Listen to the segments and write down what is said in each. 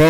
Bo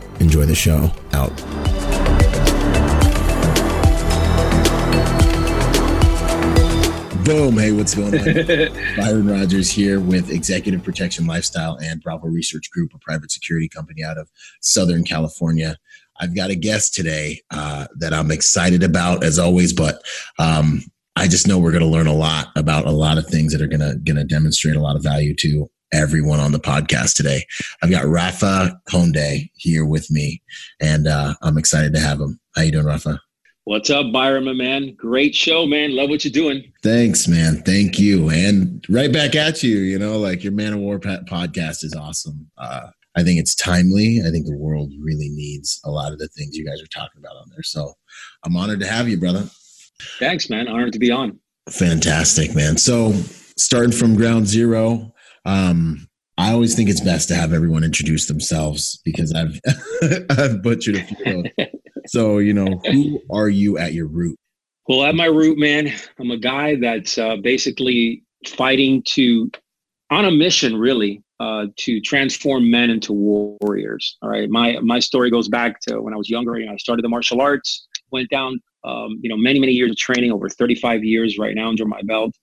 Enjoy the show. Out. Boom. Hey, what's going on? Byron Rogers here with Executive Protection Lifestyle and Bravo Research Group, a private security company out of Southern California. I've got a guest today uh, that I'm excited about, as always, but um, I just know we're going to learn a lot about a lot of things that are going to going to demonstrate a lot of value to everyone on the podcast today. I've got Rafa Conde here with me, and uh, I'm excited to have him. How you doing, Rafa? What's up, Byron, my man? Great show, man. Love what you're doing. Thanks, man. Thank you. And right back at you, you know, like your Man of War podcast is awesome. Uh, I think it's timely. I think the world really needs a lot of the things you guys are talking about on there. So I'm honored to have you, brother. Thanks, man. Honored to be on. Fantastic, man. So starting from ground zero, um, I always think it's best to have everyone introduce themselves because I've I've butchered a few. so you know, who are you at your root? Well, at my root, man, I'm a guy that's uh, basically fighting to on a mission, really, uh, to transform men into warriors. All right, my my story goes back to when I was younger. You know, I started the martial arts, went down, um, you know, many many years of training, over 35 years right now under my belt.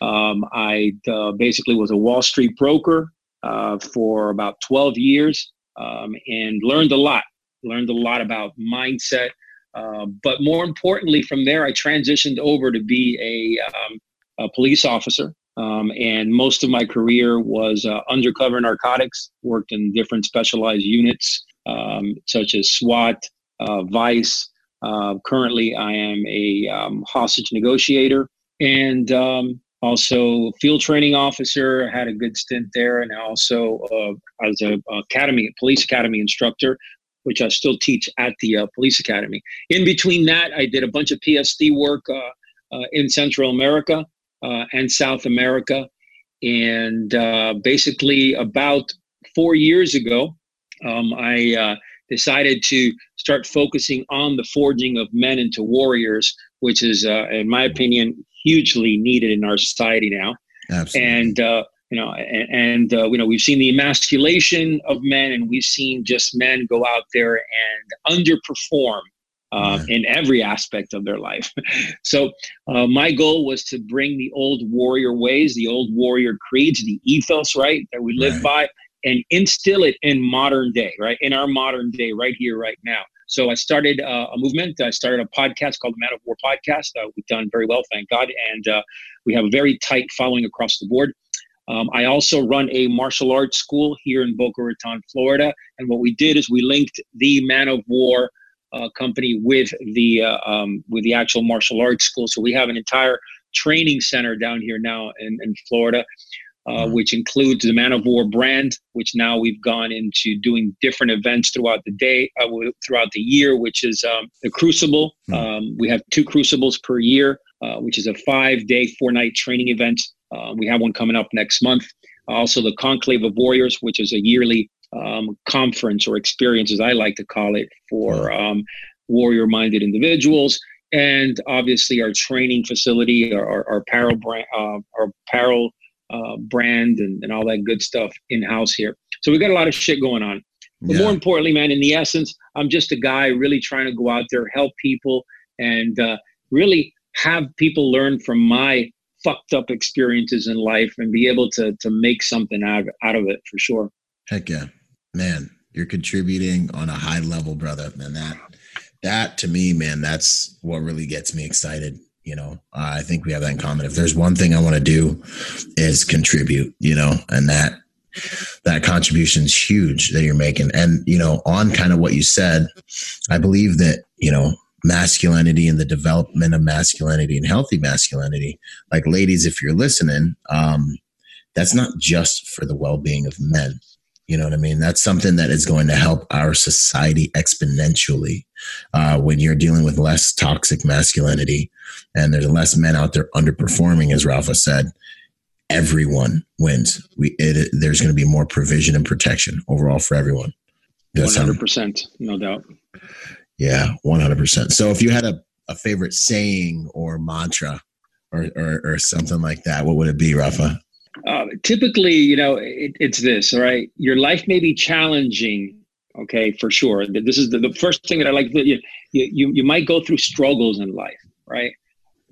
Um, I uh, basically was a Wall Street broker uh, for about 12 years um, and learned a lot. Learned a lot about mindset. Uh, but more importantly, from there, I transitioned over to be a, um, a police officer. Um, and most of my career was uh, undercover narcotics, worked in different specialized units um, such as SWAT, uh, VICE. Uh, currently, I am a um, hostage negotiator. And um, also field training officer had a good stint there and also uh, as a academy police academy instructor which i still teach at the uh, police academy. In between that i did a bunch of psd work uh, uh, in central america uh, and south america. And uh, basically about four years ago um, i decided to start focusing on the forging of men into warriors which is in my opinion hugely needed in our society now. Absolutely. And uh, you know, and, and uh, you know, we've seen the emasculation of men, and we've seen just men go out there and underperform uh, yeah. in every aspect of their life. so, uh, my goal was to bring the old warrior ways, the old warrior creeds, the ethos, right, that we live right. by, and instill it in modern day, right, in our modern day, right here, right now. So I started uh, a movement. I started a podcast called the Man of War Podcast. Uh, we've done very well, thank God, and uh, we have a very tight following across the board. Um, I also run a martial arts school here in Boca Raton, Florida. And what we did is we linked the Man of War uh, company with the uh, um, with the actual martial arts school. So we have an entire training center down here now in, in Florida uh, mm-hmm. which includes the Man of War brand, which now we've gone into doing different events throughout the day, uh, throughout the year, which is um, the Crucible. Mm-hmm. Um, we have two Crucibles per year, uh, which is a five day, four night training event. Uh, we have one coming up next month. Also, the Conclave of Warriors, which is a yearly um, conference or experience, as I like to call it, for um, warrior minded individuals and obviously our training facility, our, our, our apparel brand, uh, our apparel uh, brand and, and all that good stuff in house here. So we got a lot of shit going on. But yeah. more importantly, man, in the essence, I'm just a guy really trying to go out there, help people, and uh, really have people learn from my fucked up experiences in life and be able to to make something out of, out of it for sure. Heck yeah, man. You're contributing on a high level, brother. And that that to me, man, that's what really gets me excited. You know, I think we have that in common. If there's one thing I want to do is contribute, you know, and that that contribution is huge that you're making. And, you know, on kind of what you said, I believe that, you know, masculinity and the development of masculinity and healthy masculinity, like ladies, if you're listening, um, that's not just for the well-being of men. You know what I mean? That's something that is going to help our society exponentially uh, when you're dealing with less toxic masculinity and there's less men out there underperforming, as Rafa said. Everyone wins. We it, there's going to be more provision and protection overall for everyone. One hundred percent, no doubt. Yeah, one hundred percent. So, if you had a, a favorite saying or mantra or, or, or something like that, what would it be, Rafa? Uh, typically, you know, it, it's this, all right? Your life may be challenging, okay, for sure. This is the, the first thing that I like. You, you, you might go through struggles in life, right?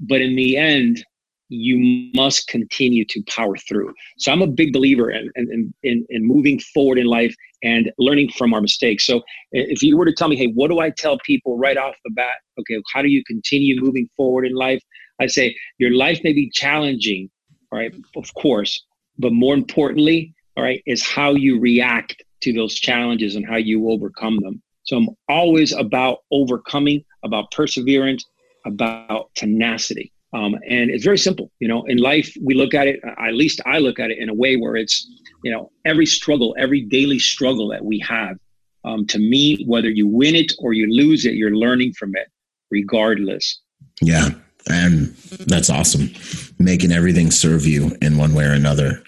But in the end, you must continue to power through. So I'm a big believer in, in, in, in, moving forward in life and learning from our mistakes. So if you were to tell me, hey, what do I tell people right off the bat? Okay, how do you continue moving forward in life? I say your life may be challenging, right? Of course. But more importantly, all right, is how you react to those challenges and how you overcome them. So I'm always about overcoming, about perseverance, about tenacity. Um, and it's very simple. You know, in life, we look at it, at least I look at it in a way where it's, you know, every struggle, every daily struggle that we have, um, to me, whether you win it or you lose it, you're learning from it regardless. Yeah. And that's awesome. Making everything serve you in one way or another.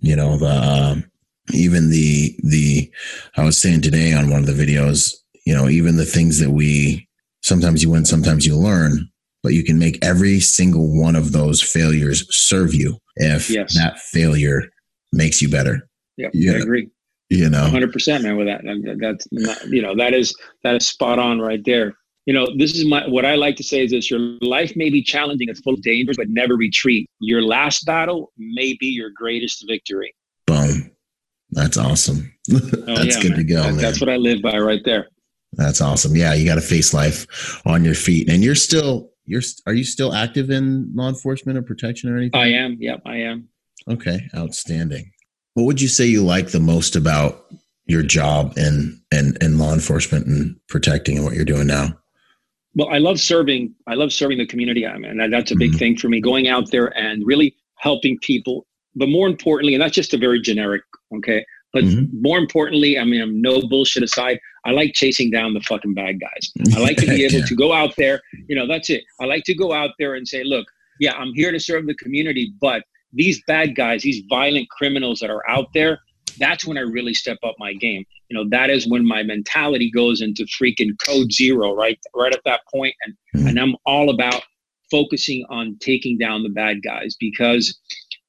You know, the, uh, even the, the, I was saying today on one of the videos, you know, even the things that we, sometimes you win, sometimes you learn, but you can make every single one of those failures serve you if yes. that failure makes you better. Yeah, I agree. You know, hundred percent, man. With that, that's not, you know that is that is spot on right there you know, this is my what I like to say is this your life may be challenging, it's full of dangers, but never retreat. Your last battle may be your greatest victory. Boom. That's awesome. Oh, that's yeah, good man. to go. That, that's what I live by right there. That's awesome. Yeah, you got to face life on your feet. And you're still you're are you still active in law enforcement or protection or anything? I am. Yep, I am. Okay, outstanding. What would you say you like the most about your job in in, in law enforcement and protecting and what you're doing now? well, I love serving. I love serving the community, I mean, and that's a big mm-hmm. thing for me. Going out there and really helping people, but more importantly, and that's just a very generic, okay. But mm-hmm. more importantly, I mean, I'm no bullshit aside. I like chasing down the fucking bad guys. I like to be able yeah. to go out there. You know, that's it. I like to go out there and say, look, yeah, I'm here to serve the community, but these bad guys, these violent criminals that are out there, that's when I really step up my game. You know, that is when my mentality goes into freaking code zero, right? Right at that point. And mm-hmm. and I'm all about focusing on taking down the bad guys because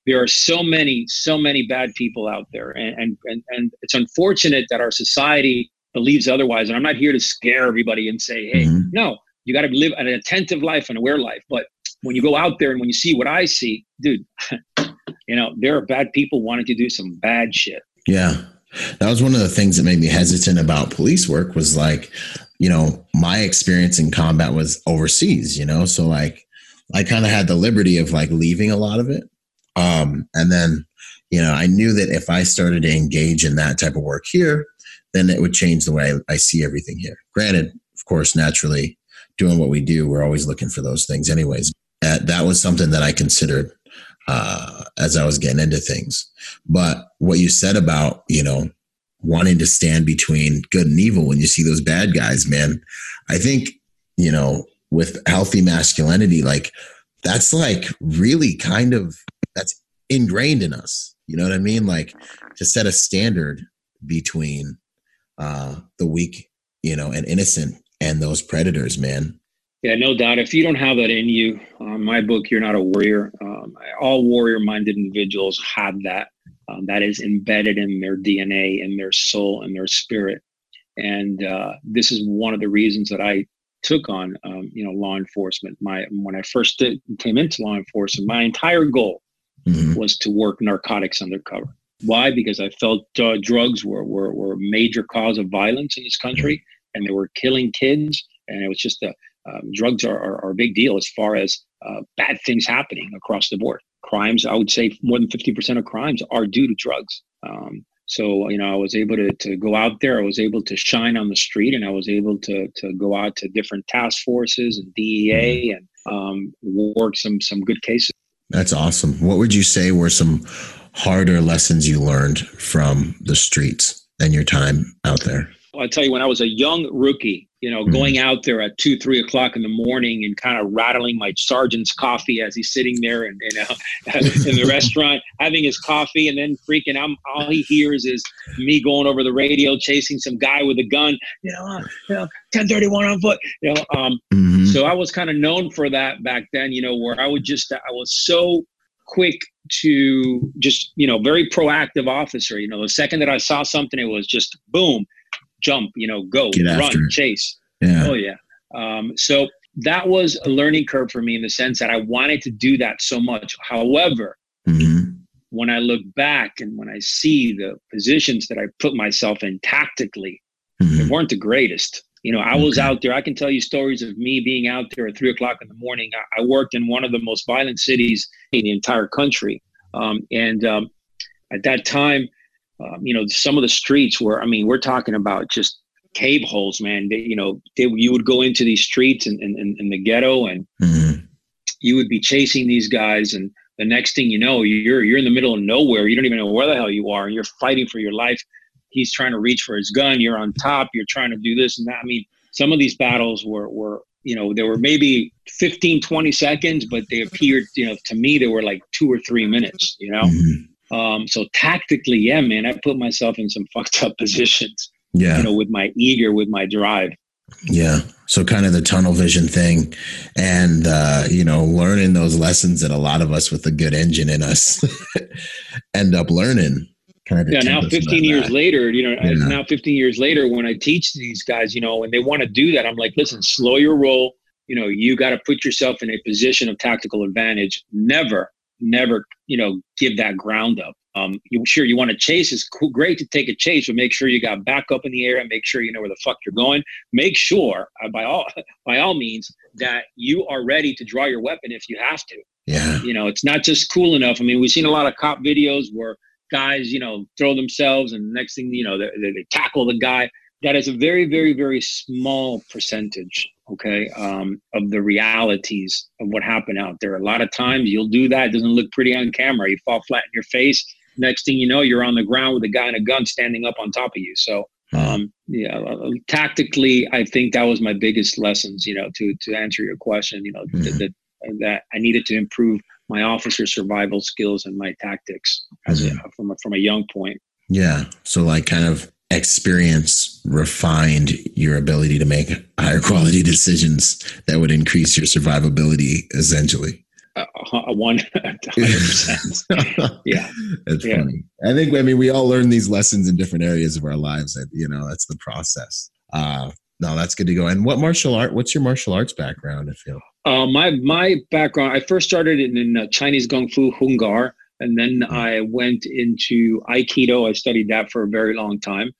there are so many, so many bad people out there. And and and, and it's unfortunate that our society believes otherwise. And I'm not here to scare everybody and say, hey, mm-hmm. no, you got to live an attentive life and aware life. But when you go out there and when you see what I see, dude, you know, there are bad people wanting to do some bad shit. Yeah. That was one of the things that made me hesitant about police work was like, you know, my experience in combat was overseas, you know? So like I kind of had the liberty of like leaving a lot of it. Um, and then, you know, I knew that if I started to engage in that type of work here, then it would change the way I, I see everything here. Granted, of course, naturally, doing what we do, we're always looking for those things, anyways. Uh, that was something that I considered uh, as I was getting into things. But what you said about, you know, wanting to stand between good and evil when you see those bad guys, man, I think, you know, with healthy masculinity, like that's like really kind of that's ingrained in us. You know what I mean? Like to set a standard between uh the weak, you know, and innocent and those predators, man. Yeah, no doubt. If you don't have that in you, um, my book, you're not a warrior. Um, all warrior-minded individuals have that. Um, that is embedded in their DNA, in their soul, and their spirit. And uh, this is one of the reasons that I took on, um, you know, law enforcement. My when I first did, came into law enforcement, my entire goal mm-hmm. was to work narcotics undercover. Why? Because I felt uh, drugs were, were, were a major cause of violence in this country and they were killing kids. And it was just a, um, drugs are, are, are, a big deal as far as uh, bad things happening across the board. Crimes, I would say more than 50% of crimes are due to drugs. Um, so, you know, I was able to, to go out there. I was able to shine on the street and I was able to, to go out to different task forces and DEA and um, work some, some good cases. That's awesome. What would you say were some harder lessons you learned from the streets and your time out there? I'll tell you, when I was a young rookie, you know, mm-hmm. going out there at two, three o'clock in the morning and kind of rattling my sergeant's coffee as he's sitting there and you know in the restaurant having his coffee, and then freaking out. All he hears is me going over the radio chasing some guy with a gun. You know, uh, you know, ten thirty one on foot. You know, um, mm-hmm. so I was kind of known for that back then. You know, where I would just I was so quick to just you know very proactive officer. You know, the second that I saw something, it was just boom jump, you know, go, run, chase. Yeah. Oh yeah. Um, so that was a learning curve for me in the sense that I wanted to do that so much. However, mm-hmm. when I look back and when I see the positions that I put myself in tactically, mm-hmm. they weren't the greatest. You know, I okay. was out there. I can tell you stories of me being out there at three o'clock in the morning. I, I worked in one of the most violent cities in the entire country. Um, and um, at that time, um, you know, some of the streets where, I mean, we're talking about just cave holes, man. They, you know, they, you would go into these streets in, in, in the ghetto and mm-hmm. you would be chasing these guys. And the next thing you know, you're, you're in the middle of nowhere. You don't even know where the hell you are. And you're fighting for your life. He's trying to reach for his gun. You're on top. You're trying to do this and that. I mean, some of these battles were, were, you know, there were maybe 15, 20 seconds, but they appeared, you know, to me, they were like two or three minutes, you know? Mm-hmm. Um, so tactically, yeah, man, I put myself in some fucked up positions. Yeah. You know, with my eager, with my drive. Yeah. So kind of the tunnel vision thing and, uh, you know, learning those lessons that a lot of us with a good engine in us end up learning. Kind of yeah. Now, 15 years that. later, you know, yeah. now 15 years later, when I teach these guys, you know, and they want to do that, I'm like, listen, slow your roll. You know, you got to put yourself in a position of tactical advantage. Never never, you know, give that ground up. Um, you sure you want to chase? It's cool, great to take a chase, but make sure you got back up in the air and make sure you know where the fuck you're going. Make sure, uh, by all by all means, that you are ready to draw your weapon if you have to. Yeah, you know, it's not just cool enough. I mean, we've seen a lot of cop videos where guys, you know, throw themselves, and the next thing you know, they, they tackle the guy. That is a very, very, very small percentage okay, um, of the realities of what happened out there. A lot of times you'll do that. It doesn't look pretty on camera. You fall flat in your face. Next thing you know, you're on the ground with a guy in a gun standing up on top of you. So, um, yeah, uh, tactically, I think that was my biggest lessons, you know, to, to answer your question, you know, mm-hmm. that, that I needed to improve my officer survival skills and my tactics as mm-hmm. a, from a, from a young point. Yeah. So like kind of experience refined your ability to make higher quality decisions that would increase your survivability essentially. Uh, one percent. Yeah. That's yeah. funny. I think i mean we all learn these lessons in different areas of our lives that you know that's the process. Uh no that's good to go. And what martial art what's your martial arts background if you uh, my my background i first started in, in uh, chinese kung fu Hung Gar and then mm-hmm. I went into Aikido. I studied that for a very long time.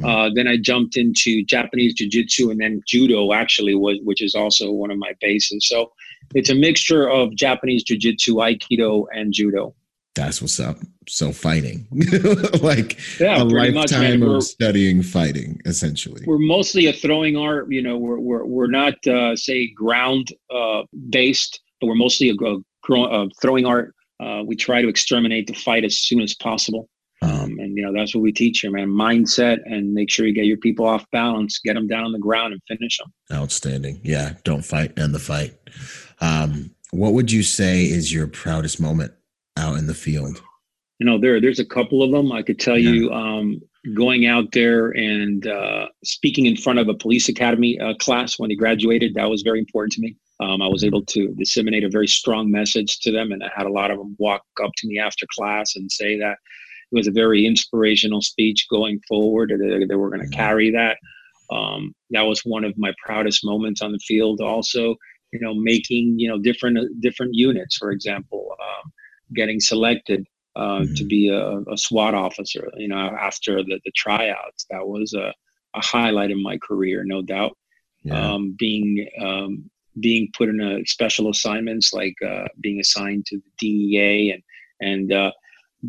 Mm-hmm. Uh, then I jumped into Japanese Jiu Jitsu and then Judo, actually, was, which is also one of my bases. So it's a mixture of Japanese Jiu Jitsu, Aikido, and Judo. That's what's up. So fighting, like yeah, a lifetime much, of studying fighting, essentially. We're mostly a throwing art. You know, we're we're we're not uh, say ground uh, based, but we're mostly a, a, a throwing art uh, we try to exterminate the fight as soon as possible. Um, and you know that's what we teach you, man. Mindset and make sure you get your people off balance, get them down on the ground, and finish them. Outstanding. Yeah, don't fight, end the fight. Um, what would you say is your proudest moment out in the field? You know, there there's a couple of them. I could tell yeah. you, um, going out there and uh, speaking in front of a police academy uh, class when he graduated. That was very important to me. Um, I was able to disseminate a very strong message to them, and I had a lot of them walk up to me after class and say that it was a very inspirational speech going forward. They, they were going to carry that. Um, that was one of my proudest moments on the field. Also, you know, making you know different different units, for example, um, getting selected uh, mm-hmm. to be a, a, SWAT officer. You know, after the, the tryouts, that was a, a highlight in my career, no doubt. Yeah. Um, being um, being put in a special assignments like uh, being assigned to the DEA and and uh,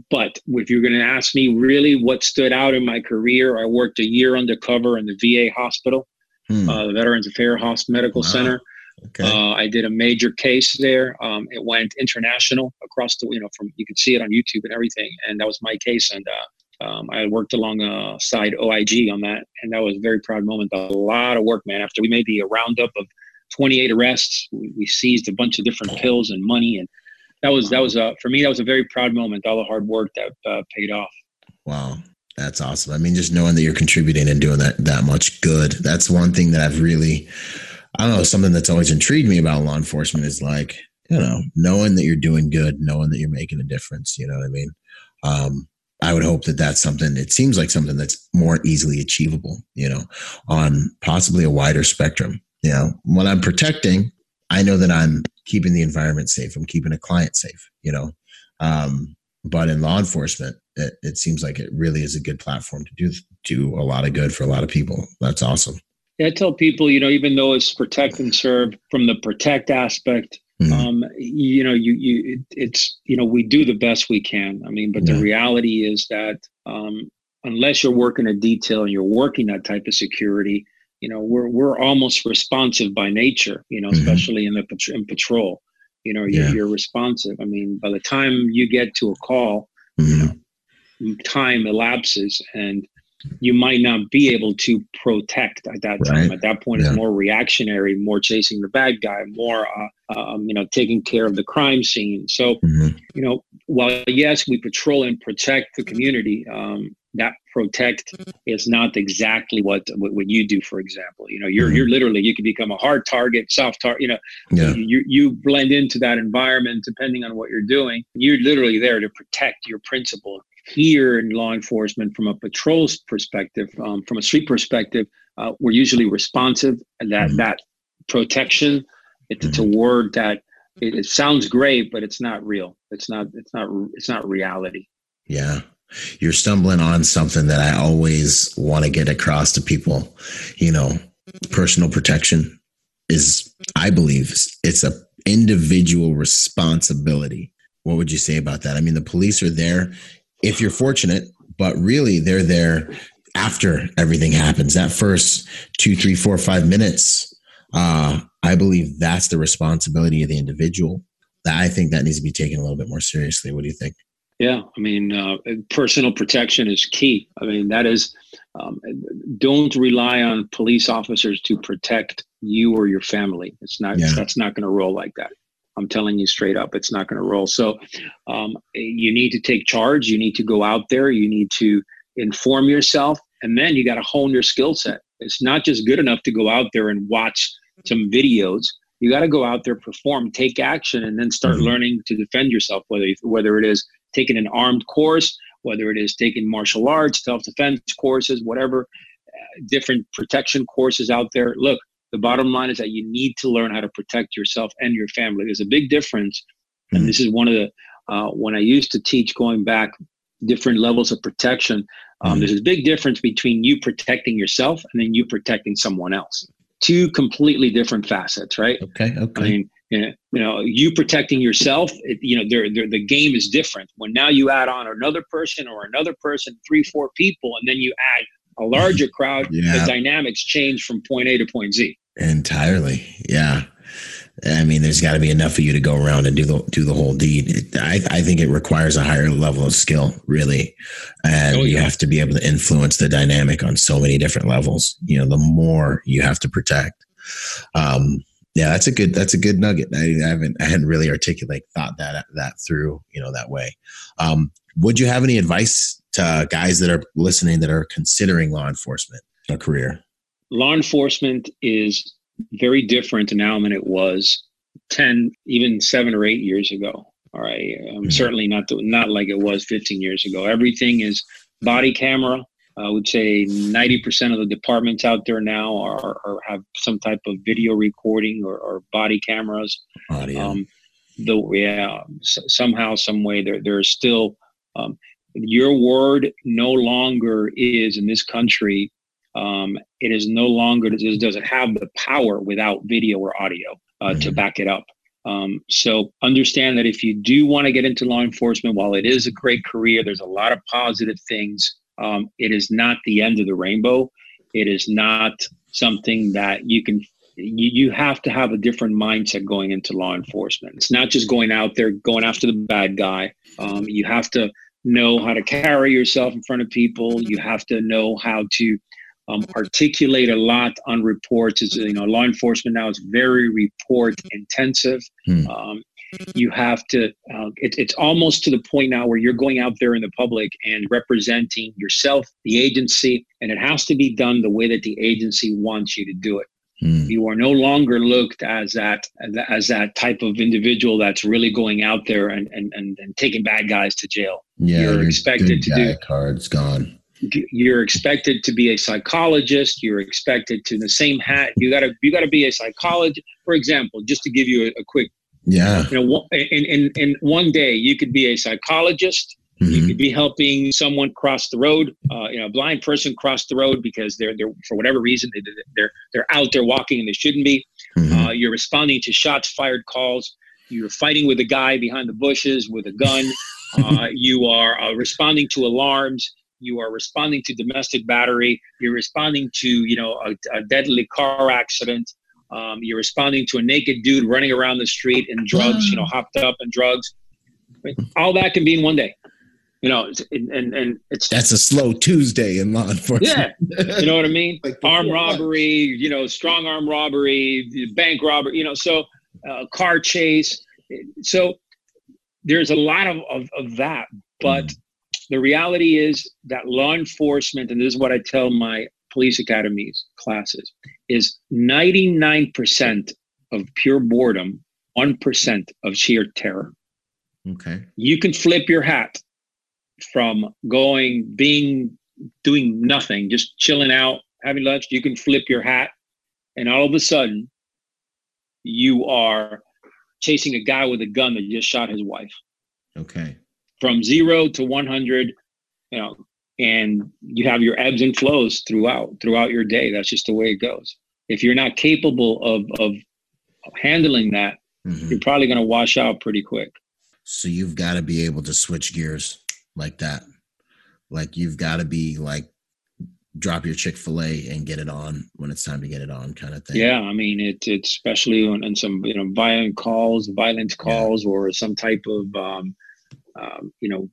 but if you're going to ask me really what stood out in my career, I worked a year undercover in the VA hospital, hmm. uh, the Veterans Affairs Hospital Medical wow. Center. Okay. Uh, I did a major case there. Um, it went international across the, you know, from you can see it on YouTube and everything. And that was my case. And uh, um, I worked alongside OIG on that, and that was a very proud moment. A lot of work, man. After we made the roundup of 28 arrests, we, we seized a bunch of different pills and money, and that was that was a for me that was a very proud moment. All the hard work that uh, paid off. Wow. That's awesome. I mean, just knowing that you're contributing and doing that that much good. That's one thing that I've really I don't know, something that's always intrigued me about law enforcement is like, you know, knowing that you're doing good, knowing that you're making a difference. You know what I mean? Um, I would hope that that's something, it seems like something that's more easily achievable, you know, on possibly a wider spectrum. You know, when I'm protecting, I know that I'm keeping the environment safe. I'm keeping a client safe, you know. Um, but in law enforcement, it, it seems like it really is a good platform to do do a lot of good for a lot of people. That's awesome. Yeah, I tell people, you know, even though it's protect and serve from the protect aspect, mm-hmm. um, you know, you you it's you know we do the best we can. I mean, but yeah. the reality is that um, unless you're working a detail and you're working that type of security, you know, we're we're almost responsive by nature. You know, mm-hmm. especially in the in patrol. You know, you're, you're responsive. I mean, by the time you get to a call, mm-hmm. you know, time elapses and you might not be able to protect at that time. Right. At that point, yeah. it's more reactionary, more chasing the bad guy, more uh, um, you know taking care of the crime scene. So mm-hmm. you know, while yes, we patrol and protect the community, um, that protect is not exactly what, what, what you do. For example, you know, you're mm-hmm. you're literally you can become a hard target, soft target. You know, yeah. you you blend into that environment depending on what you're doing. You're literally there to protect your principal here in law enforcement from a patrol's perspective, um, from a street perspective, uh, we're usually responsive. And that mm-hmm. that protection, it, mm-hmm. it's a mm-hmm. word that it, it, sounds great, but it's not real. It's not. It's not. It's not reality. Yeah, you're stumbling on something that I always want to get across to people. You know, personal protection is, I believe, it's a individual responsibility. What would you say about that? I mean, the police are there if you're fortunate, but really they're there after everything happens. That first two, three, four, five minutes, uh, I believe that's the responsibility of the individual. That I think that needs to be taken a little bit more seriously. What do you think? Yeah, I mean, uh, personal protection is key. I mean, that is, um, don't rely on police officers to protect you or your family. It's not. Yeah. That's not going to roll like that. I'm telling you straight up, it's not going to roll. So um, you need to take charge. You need to go out there. You need to inform yourself, and then you got to hone your skill set. It's not just good enough to go out there and watch some videos. You got to go out there, perform, take action, and then start mm-hmm. learning to defend yourself. Whether whether it is taking an armed course, whether it is taking martial arts, self defense courses, whatever, uh, different protection courses out there. Look, the bottom line is that you need to learn how to protect yourself and your family. There's a big difference. Mm-hmm. And this is one of the, uh, when I used to teach going back different levels of protection, um, mm-hmm. there's a big difference between you protecting yourself and then you protecting someone else. Two completely different facets, right? Okay. Okay. I mean, you know, you protecting yourself, it, you know, they're, they're, the game is different. When now you add on another person or another person, three, four people, and then you add a larger crowd, yeah. the dynamics change from point A to point Z. Entirely. Yeah. I mean, there's got to be enough of you to go around and do the do the whole deed. It, I, I think it requires a higher level of skill, really, and oh, yeah. you have to be able to influence the dynamic on so many different levels. You know, the more you have to protect. Um, yeah, that's a good that's a good nugget. I, I haven't I hadn't really articulate thought that that through you know that way. Um, would you have any advice to guys that are listening that are considering law enforcement a career? law enforcement is very different now than it was 10 even 7 or 8 years ago all right um, mm-hmm. certainly not the, not like it was 15 years ago everything is body camera i would say 90% of the departments out there now are, are have some type of video recording or, or body cameras Audio. Um, the yeah somehow some way there there's still Um, your word no longer is in this country. Um, it is no longer it doesn't have the power without video or audio uh, mm-hmm. to back it up. Um, so understand that if you do want to get into law enforcement, while it is a great career, there's a lot of positive things. Um, it is not the end of the rainbow. It is not something that you can. You, you have to have a different mindset going into law enforcement. It's not just going out there going after the bad guy. Um, you have to know how to carry yourself in front of people. You have to know how to um, articulate a lot on reports. Is you know, law enforcement now is very report intensive. Hmm. Um, you have to. Uh, it, it's almost to the point now where you're going out there in the public and representing yourself, the agency, and it has to be done the way that the agency wants you to do it. Hmm. You are no longer looked as that as that type of individual that's really going out there and and, and, and taking bad guys to jail. Yeah, you're expected to do card's gone you're expected to be a psychologist you're expected to in the same hat you got to you got to be a psychologist for example just to give you a, a quick yeah. You know in, in in one day you could be a psychologist mm-hmm. you could be helping someone cross the road uh, you know a blind person cross the road because they're they're for whatever reason they're they're out there walking and they shouldn't be. Mm-hmm. uh, you're responding to shots fired calls. You're fighting with a guy behind the bushes with a gun. Uh, you are uh, responding to alarms. You are responding to domestic battery. You're responding to you know a, a deadly car accident um, you're responding to a naked dude running around the street and drugs you know hopped up and drugs. All that can be in one day. You know and and, and it's that's a slow tuesday in law enforcement. Yeah. You know what i mean? Like armed robbery you know strong arm robbery bank robbery you know so uh, car chase. So there's a lot of, of, of that but mm. the reality is that law enforcement, and this is what I tell my police academies classes, is 99% of pure boredom, 1% of sheer terror. Okay. You can flip your hat from going, being, doing nothing, just chilling out, having lunch. You can flip your hat, and all of a sudden, you are chasing a guy with a gun that just shot his wife. Okay from zero to 100 you know and you have your ebbs and flows throughout throughout your day that's just the way it goes if you're not capable of of handling that mm-hmm. you're probably going to wash out pretty quick so you've got to be able to switch gears like that like you've got to be like drop your chick-fil-a and get it on when it's time to get it on kind of thing yeah i mean it, it's especially on, on some you know violent calls violent calls yeah. or some type of um, um, you know,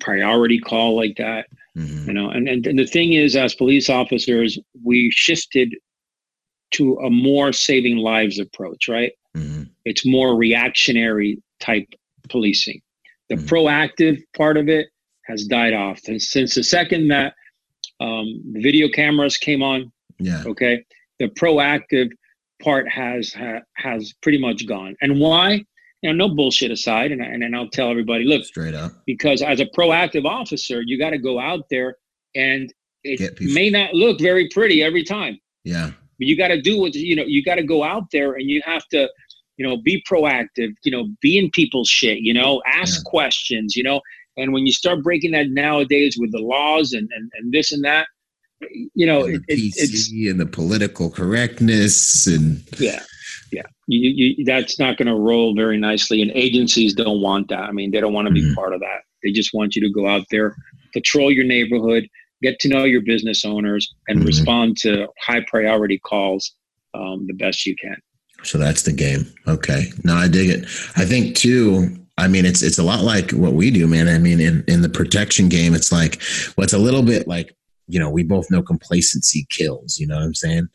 priority call like that. Mm-hmm. You know, and, and and the thing is, as police officers, we shifted to a more saving lives approach. Right? Mm-hmm. It's more reactionary type policing. The mm-hmm. proactive part of it has died off and since the second that um, the video cameras came on. Yeah. Okay. The proactive part has ha, has pretty much gone. And why? You know, no bullshit aside, and, and, and I'll tell everybody, look, straight up, because as a proactive officer, you got to go out there, and it may not look very pretty every time. Yeah, but you got to do what you know. You got to go out there, and you have to, you know, be proactive. You know, be in people's shit. You know, ask yeah. questions. You know, and when you start breaking that nowadays with the laws and and, and this and that, you know, and it, PC it's and the political correctness and yeah yeah, you, you, that's not going to roll very nicely. And agencies don't want that. I mean, they don't want to be mm-hmm. part of that. They just want you to go out there, patrol your neighborhood, get to know your business owners, and mm-hmm. respond to high priority calls um, the best you can. So that's the game. Okay. No, I dig it. I think too. I mean, it's it's a lot like what we do, man. I mean, in in the protection game, it's like what's well, a little bit like you know, we both know complacency kills, you know what I'm saying?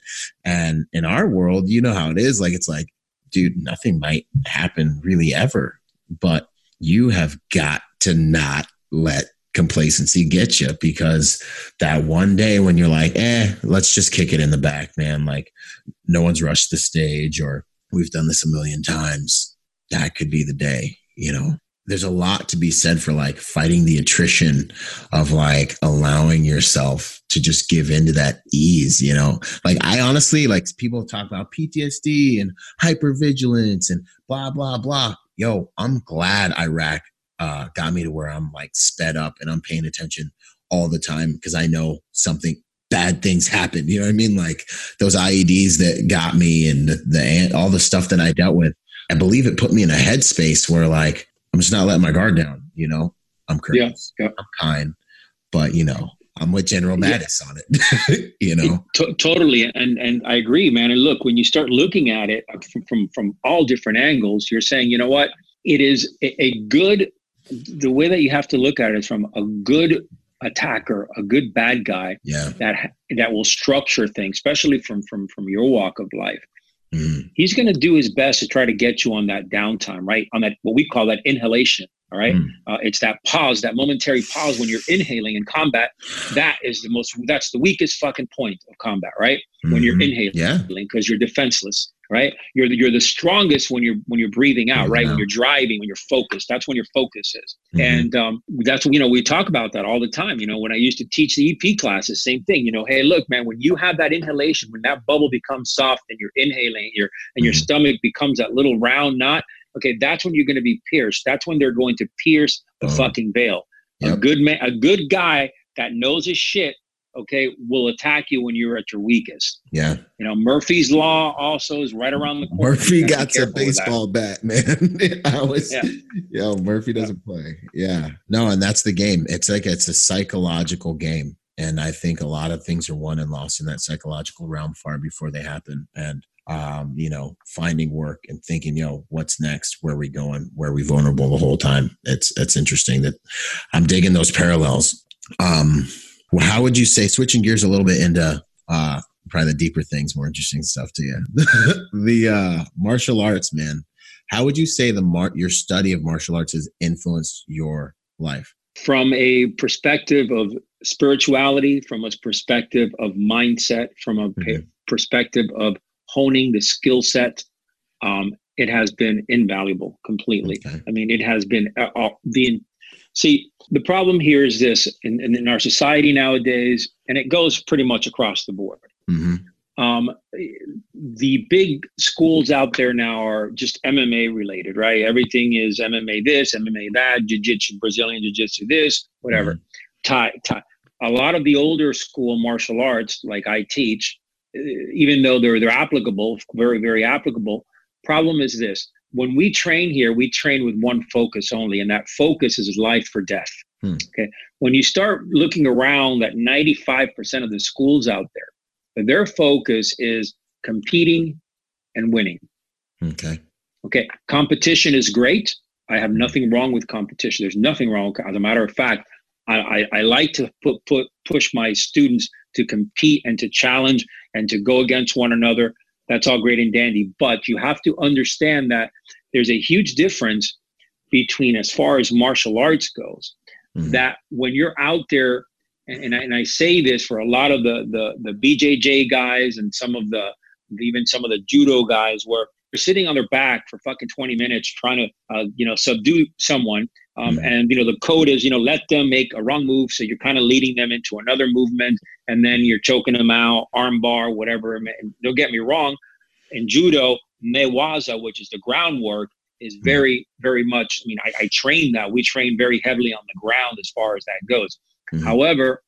And in our world, you know how it is. Like, it's like, dude, nothing might happen really ever, but you have got to not let complacency get you because that one day when you're like, eh, let's just kick it in the back, man. Like, no one's rushed the stage or we've done this a million times. That could be the day, you know? There's a lot to be said for like fighting the attrition of like allowing yourself to just give into that ease, you know? Like I honestly like people talk about PTSD and hypervigilance and blah blah blah. Yo, I'm glad Iraq uh, got me to where I'm like sped up and I'm paying attention all the time because I know something bad things happen. You know what I mean? Like those IEDs that got me and the, the all the stuff that I dealt with. I believe it put me in a headspace where like I'm just not letting my guard down. You know, I'm courteous, yeah, yeah. I'm kind, but you know, I'm with General Mattis yeah. on it. you know, T- totally, and and I agree, man. And look, when you start looking at it uh, from from, from all different angles, you're saying, you know what? It is a, a good. The way that you have to look at it is from a good attacker, a good bad guy yeah. that that will structure things, especially from from from your walk of life. Mm. He's going to do his best to try to get you on that downtime, right? On that what we call that inhalation. All right, mm. uh, it's that pause, that momentary pause when you're inhaling in combat. That is the most. That's the weakest fucking point of combat, right? Mm-hmm. When you're mm-hmm. inhaling, yeah, because you're defenseless right? You're the, you're the strongest when you're when you're breathing out, right? When you're driving, when you're focused. That's when your focus is, mm-hmm. and um, that's you know we talk about that all the time. You know, when I used to teach the EP classes, same thing. You know, hey, look, man, when you have that inhalation, when that bubble becomes soft and you're inhaling, your and your mm-hmm. stomach becomes that little round knot. Okay, that's when you're going to be pierced. That's when they're going to pierce the oh. fucking veil. Yep. A good man, a good guy that knows his shit okay, will attack you when you're at your weakest. Yeah. You know, Murphy's Law also is right around the corner. Murphy got a baseball bat, man. I was, yeah. yo, Murphy doesn't yeah. play. Yeah. No, and that's the game. It's like it's a psychological game. And I think a lot of things are won and lost in that psychological realm far before they happen. And um, you know, finding work and thinking, you know, what's next? Where are we going? Where are we vulnerable the whole time? It's it's interesting that I'm digging those parallels. Um, how would you say switching gears a little bit into uh, probably the deeper things, more interesting stuff to you? the uh, martial arts, man. How would you say the mar- your study of martial arts has influenced your life? From a perspective of spirituality, from a perspective of mindset, from a mm-hmm. perspective of honing the skill set, um, it has been invaluable completely. Okay. I mean, it has been uh, uh the See, the problem here is this in, in, our society nowadays, and it goes pretty much across the board. Mm-hmm. Um, the big schools out there now are just MMA related, right? Everything is MMA this, MMA that, Jiu Jitsu, Brazilian Jiu Jitsu this, whatever. Mm-hmm. Thai, Thai. A lot of the older school martial arts, like I teach, even though they're they're applicable, very very applicable. Problem is this: when we train here, we train with one focus only, and that focus is life or death. Hmm. Okay. When you start looking around at 95% of the schools out there, their focus is competing and winning. Okay. Okay. Competition is great. I have nothing wrong with competition. There's nothing wrong. As a matter of fact, I, I, I like to put, put push my students to compete and to challenge and to go against one another that's all great and dandy. But you have to understand that there's a huge difference between, as far as martial arts goes, mm-hmm. that when you're out there, and, and I, and, I, say this for a lot of the, the, the BJJ guys and some of the, even some of the judo guys, where they're sitting on their back for fucking 20 minutes trying to, uh, you know, subdue someone. Um, mm-hmm. And, you know, the code is, you know, let them make a wrong move. So you're kind of leading them into another movement and then you're choking them out, armbar, whatever. Don't get me wrong. In judo, newaza, which is the groundwork, is mm-hmm. very, very much. I mean, I, I train that. We train very heavily on the ground as far as that goes. Mm-hmm. However,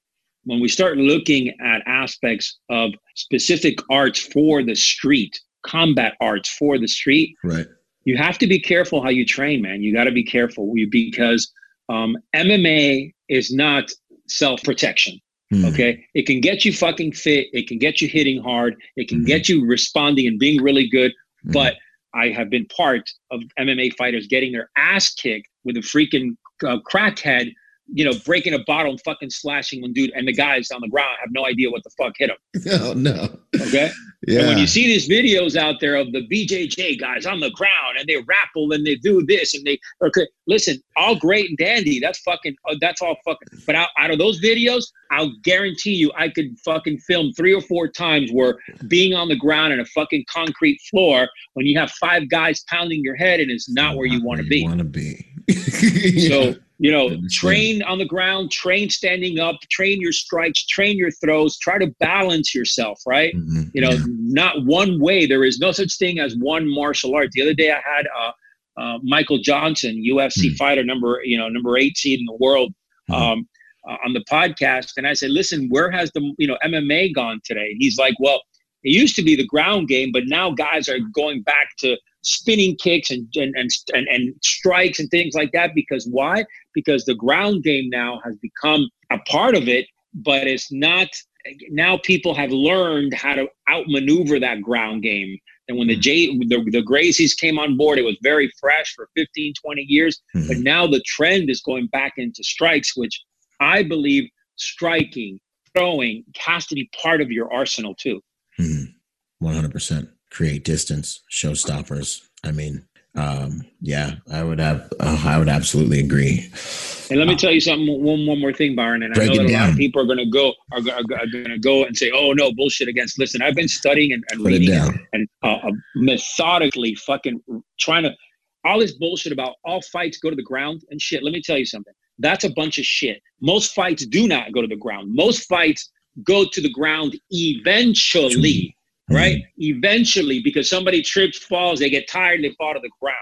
when we start looking at aspects of specific arts for the street, combat arts for the street, right? You have to be careful how you train, man. You got to be careful because um, MMA is not self protection. Mm. Okay. It can get you fucking fit. It can get you hitting hard. It can mm-hmm. get you responding and being really good. Mm-hmm. But I have been part of MMA fighters getting their ass kicked with a freaking uh, crackhead you know, breaking a bottle and fucking slashing one dude, and the guys on the ground have no idea what the fuck hit him. Oh no. Okay. Yeah. And when you see these videos out there of the BJJ guys on the ground and they rappel and they do this and they okay, listen, all great and dandy. That's fucking. Uh, that's all fucking. But out, out of those videos, I'll guarantee you, I could fucking film three or four times where being on the ground in a fucking concrete floor when you have five guys pounding your head and it's not, where you want to be. Want to be. So you know, train on the ground, train standing up, train your strikes, train your throws, try to balance yourself, right? Mm-hmm. You know, yeah. not one way. There is no such thing as one martial art. The other day I had a, uh, Michael Johnson, UFC mm. fighter number you know number eight seed in the world, mm. um, uh, on the podcast, and I said, "Listen, where has the you know MMA gone today?" He's like, "Well, it used to be the ground game, but now guys are going back to spinning kicks and and and, and, and strikes and things like that because why? Because the ground game now has become a part of it, but it's not now people have learned how to outmaneuver that ground game. And when the mm-hmm. J the, the Gracies came on board, it was very fresh for 15, 20 years. Mm-hmm. But now the trend is going back into strikes, which I believe striking, throwing has to be part of your arsenal too. Mm-hmm. 100%. Create distance, show stoppers. I mean, um, yeah, I would have, uh, I would absolutely agree. And let me tell you something, one, one more thing, Byron. And I know that a lot of people are going to go, are, are, are going to go and say, oh no, bullshit against. Listen, I've been studying and, and reading and, and uh, uh, methodically fucking trying to, all this bullshit about all fights go to the ground and shit. Let me tell you something. That's a bunch of shit. Most fights do not go to the ground. Most fights go to the ground eventually right? Mm-hmm. Eventually, because somebody trips, falls, they get tired, and they fall to the ground.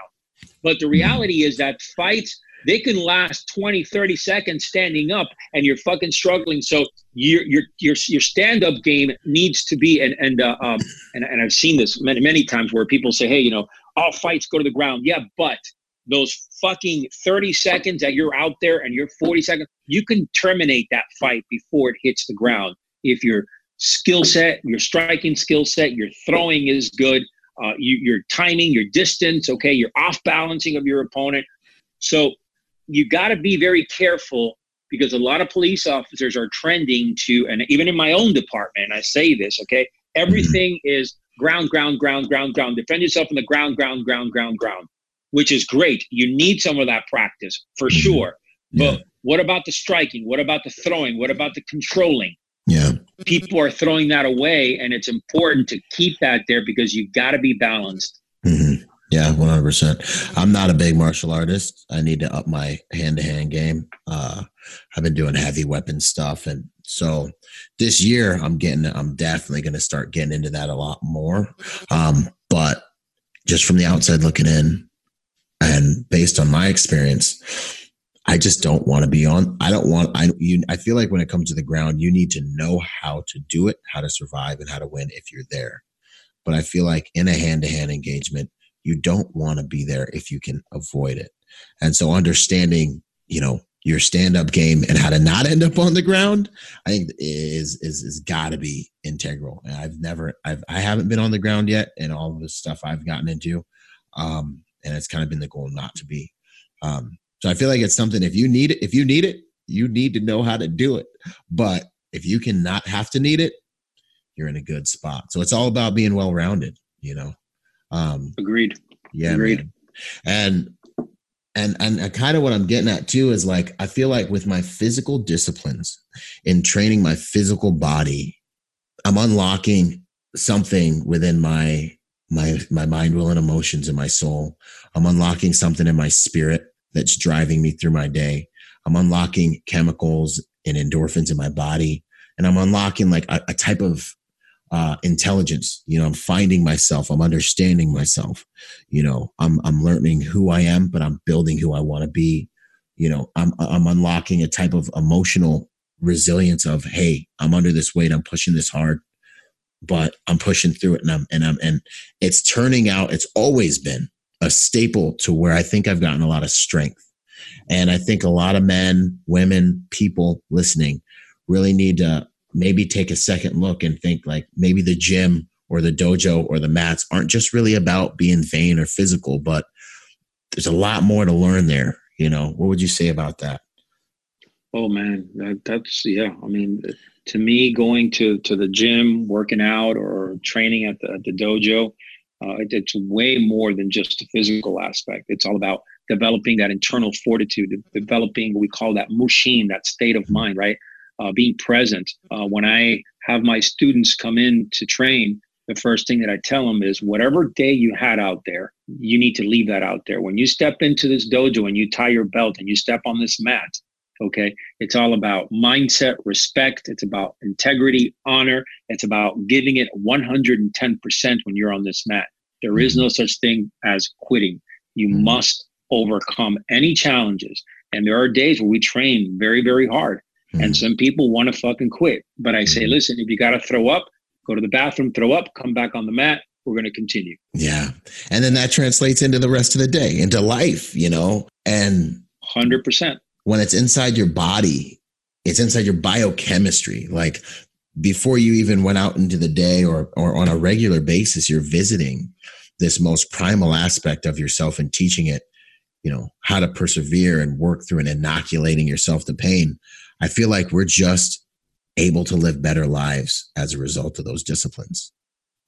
But the reality is that fights, they can last 20, 30 seconds standing up and you're fucking struggling. So your your your, your stand-up game needs to be and and uh, um and, and I've seen this many many times where people say, hey, you know, all fights go to the ground. Yeah, but those fucking 30 seconds that you're out there and you're 40 seconds, you can terminate that fight before it hits the ground if you're skill set, your striking skill set, your throwing is good, uh, you, your timing, your distance, okay, your off balancing of your opponent. So you got to be very careful because a lot of police officers are trending to, and even in my own department, I say this, okay, everything is ground, ground, ground, ground, ground. Defend yourself in the ground, ground, ground, ground, ground, which is great. You need some of that practice for mm-hmm. sure. But yeah. what about the striking? What about the throwing? What about the controlling? Yeah. People are throwing that away, and it's important to keep that there because you've got to be balanced. Mm-hmm. Yeah, 100%. I'm not a big martial artist. I need to up my hand to hand game. Uh, I've been doing heavy weapon stuff. And so this year, I'm getting, I'm definitely going to start getting into that a lot more. Um, but just from the outside looking in, and based on my experience, I just don't want to be on. I don't want. I you. I feel like when it comes to the ground, you need to know how to do it, how to survive, and how to win if you're there. But I feel like in a hand-to-hand engagement, you don't want to be there if you can avoid it. And so, understanding, you know, your stand-up game and how to not end up on the ground, I think is is is got to be integral. And I've never, I've, I haven't been on the ground yet, and all the stuff I've gotten into, um, and it's kind of been the goal not to be. Um, so I feel like it's something if you need it, if you need it, you need to know how to do it. But if you can not have to need it, you're in a good spot. So it's all about being well rounded, you know. Um agreed. Yeah. Agreed. Man. And and and kind of what I'm getting at too is like I feel like with my physical disciplines in training my physical body, I'm unlocking something within my my my mind, will, and emotions in my soul. I'm unlocking something in my spirit that's driving me through my day. I'm unlocking chemicals and endorphins in my body, and I'm unlocking like a, a type of uh, intelligence. You know, I'm finding myself. I'm understanding myself. You know, I'm I'm learning who I am, but I'm building who I want to be. You know, I'm I'm unlocking a type of emotional resilience of hey, I'm under this weight. I'm pushing this hard, but I'm pushing through it, and I'm and I'm and it's turning out. It's always been a staple to where I think I've gotten a lot of strength. And I think a lot of men, women, people listening really need to maybe take a second look and think like maybe the gym or the dojo or the mats aren't just really about being vain or physical, but there's a lot more to learn there. You know, what would you say about that? Oh man, that, that's yeah. I mean, to me, going to to the gym, working out, or training at the, at the dojo, uh, it, it's way more than just the physical aspect. It's all about developing that internal fortitude, developing what we call that mushin, that state of mind, right? Uh, being present. Uh, when I have my students come in to train, the first thing that I tell them is whatever day you had out there, you need to leave that out there. When you step into this dojo and you tie your belt and you step on this mat, okay, it's all about mindset, respect. It's about integrity, honor. It's about giving it 110% when you're on this mat. There is no such thing as quitting. You mm-hmm. must overcome any challenges. And there are days where we train very, very hard. Mm-hmm. And some people want to fucking quit. But I say, mm-hmm. listen, if you got to throw up, go to the bathroom, throw up, come back on the mat. We're going to continue. Yeah. And then that translates into the rest of the day, into life, you know? And 100%. When it's inside your body, it's inside your biochemistry. Like before you even went out into the day or, or on a regular basis, you're visiting this most primal aspect of yourself and teaching it, you know, how to persevere and work through and inoculating yourself to pain. I feel like we're just able to live better lives as a result of those disciplines.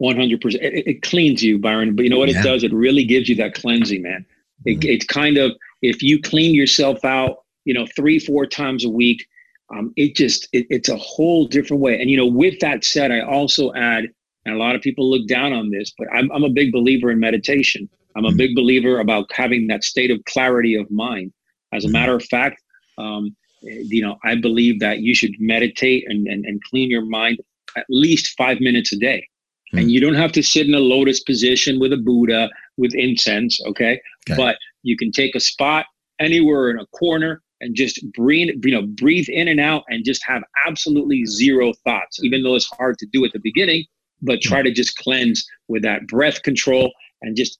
100%. It, it cleans you, Byron. But you know what yeah. it does? It really gives you that cleansing, man. It, mm-hmm. It's kind of, if you clean yourself out, you know, three, four times a week, um, it just it, it's a whole different way. And you know, with that said, I also add, and a lot of people look down on this, but I'm I'm a big believer in meditation. I'm a mm-hmm. big believer about having that state of clarity of mind. As a mm-hmm. matter of fact, um, you know, I believe that you should meditate and, and, and clean your mind at least five minutes a day. Mm-hmm. And you don't have to sit in a lotus position with a Buddha with incense, okay? okay? But you can take a spot anywhere in a corner and just breathe, you know, breathe in and out and just have absolutely zero thoughts, even though it's hard to do at the beginning, but try to just cleanse with that breath control and just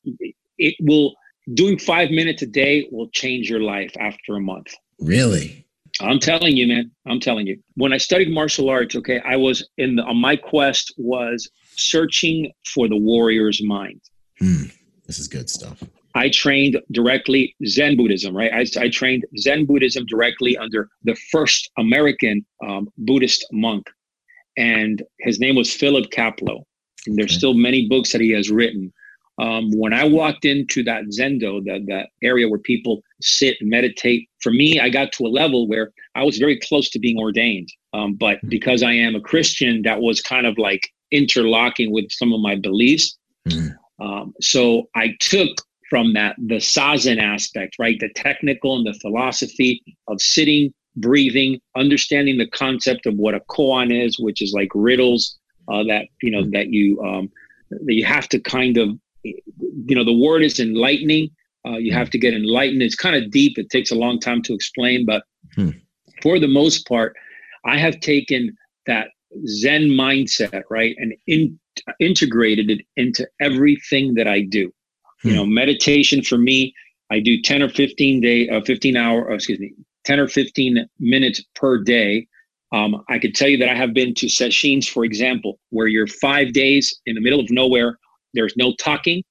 it will doing five minutes a day will change your life after a month. Really? I'm telling you, man. I'm telling you. When I studied martial arts, okay, I was in the, on my quest was searching for the warrior's mind. Hmm. This is good stuff. I trained directly Zen Buddhism, right? I, I trained Zen Buddhism directly under the first American um, Buddhist monk, and his name was Philip Kapleau. And there's okay. still many books that he has written. Um, when I walked into that Zendo, that, that area where people sit and meditate, for me, I got to a level where I was very close to being ordained. Um, but hmm. because I am a Christian, that was kind of like interlocking with some of my beliefs. Mm. Um, so I took from that the zazen aspect, right? The technical and the philosophy of sitting, breathing, understanding the concept of what a koan is, which is like riddles uh, that you know that you um, that you have to kind of you know the word is enlightening. Uh, you have to get enlightened. It's kind of deep. It takes a long time to explain, but hmm. for the most part, I have taken that Zen mindset, right, and in, integrated it into everything that I do. You hmm. know, meditation for me, I do 10 or 15 day, uh, 15 hour, uh, excuse me, 10 or 15 minutes per day. Um, I could tell you that I have been to sessions, for example, where you're five days in the middle of nowhere. There's no talking,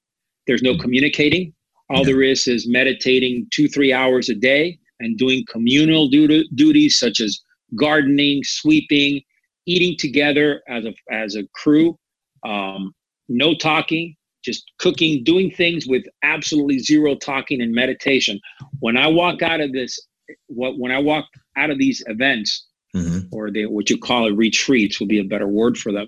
there's no hmm. communicating. All yeah. there is is meditating two, three hours a day and doing communal duty, duties such as gardening, sweeping, eating together as a as a crew. Um, no talking, just cooking, doing things with absolutely zero talking and meditation. When I walk out of this, what when I walk out of these events, mm-hmm. or the, what you call it retreats would be a better word for them.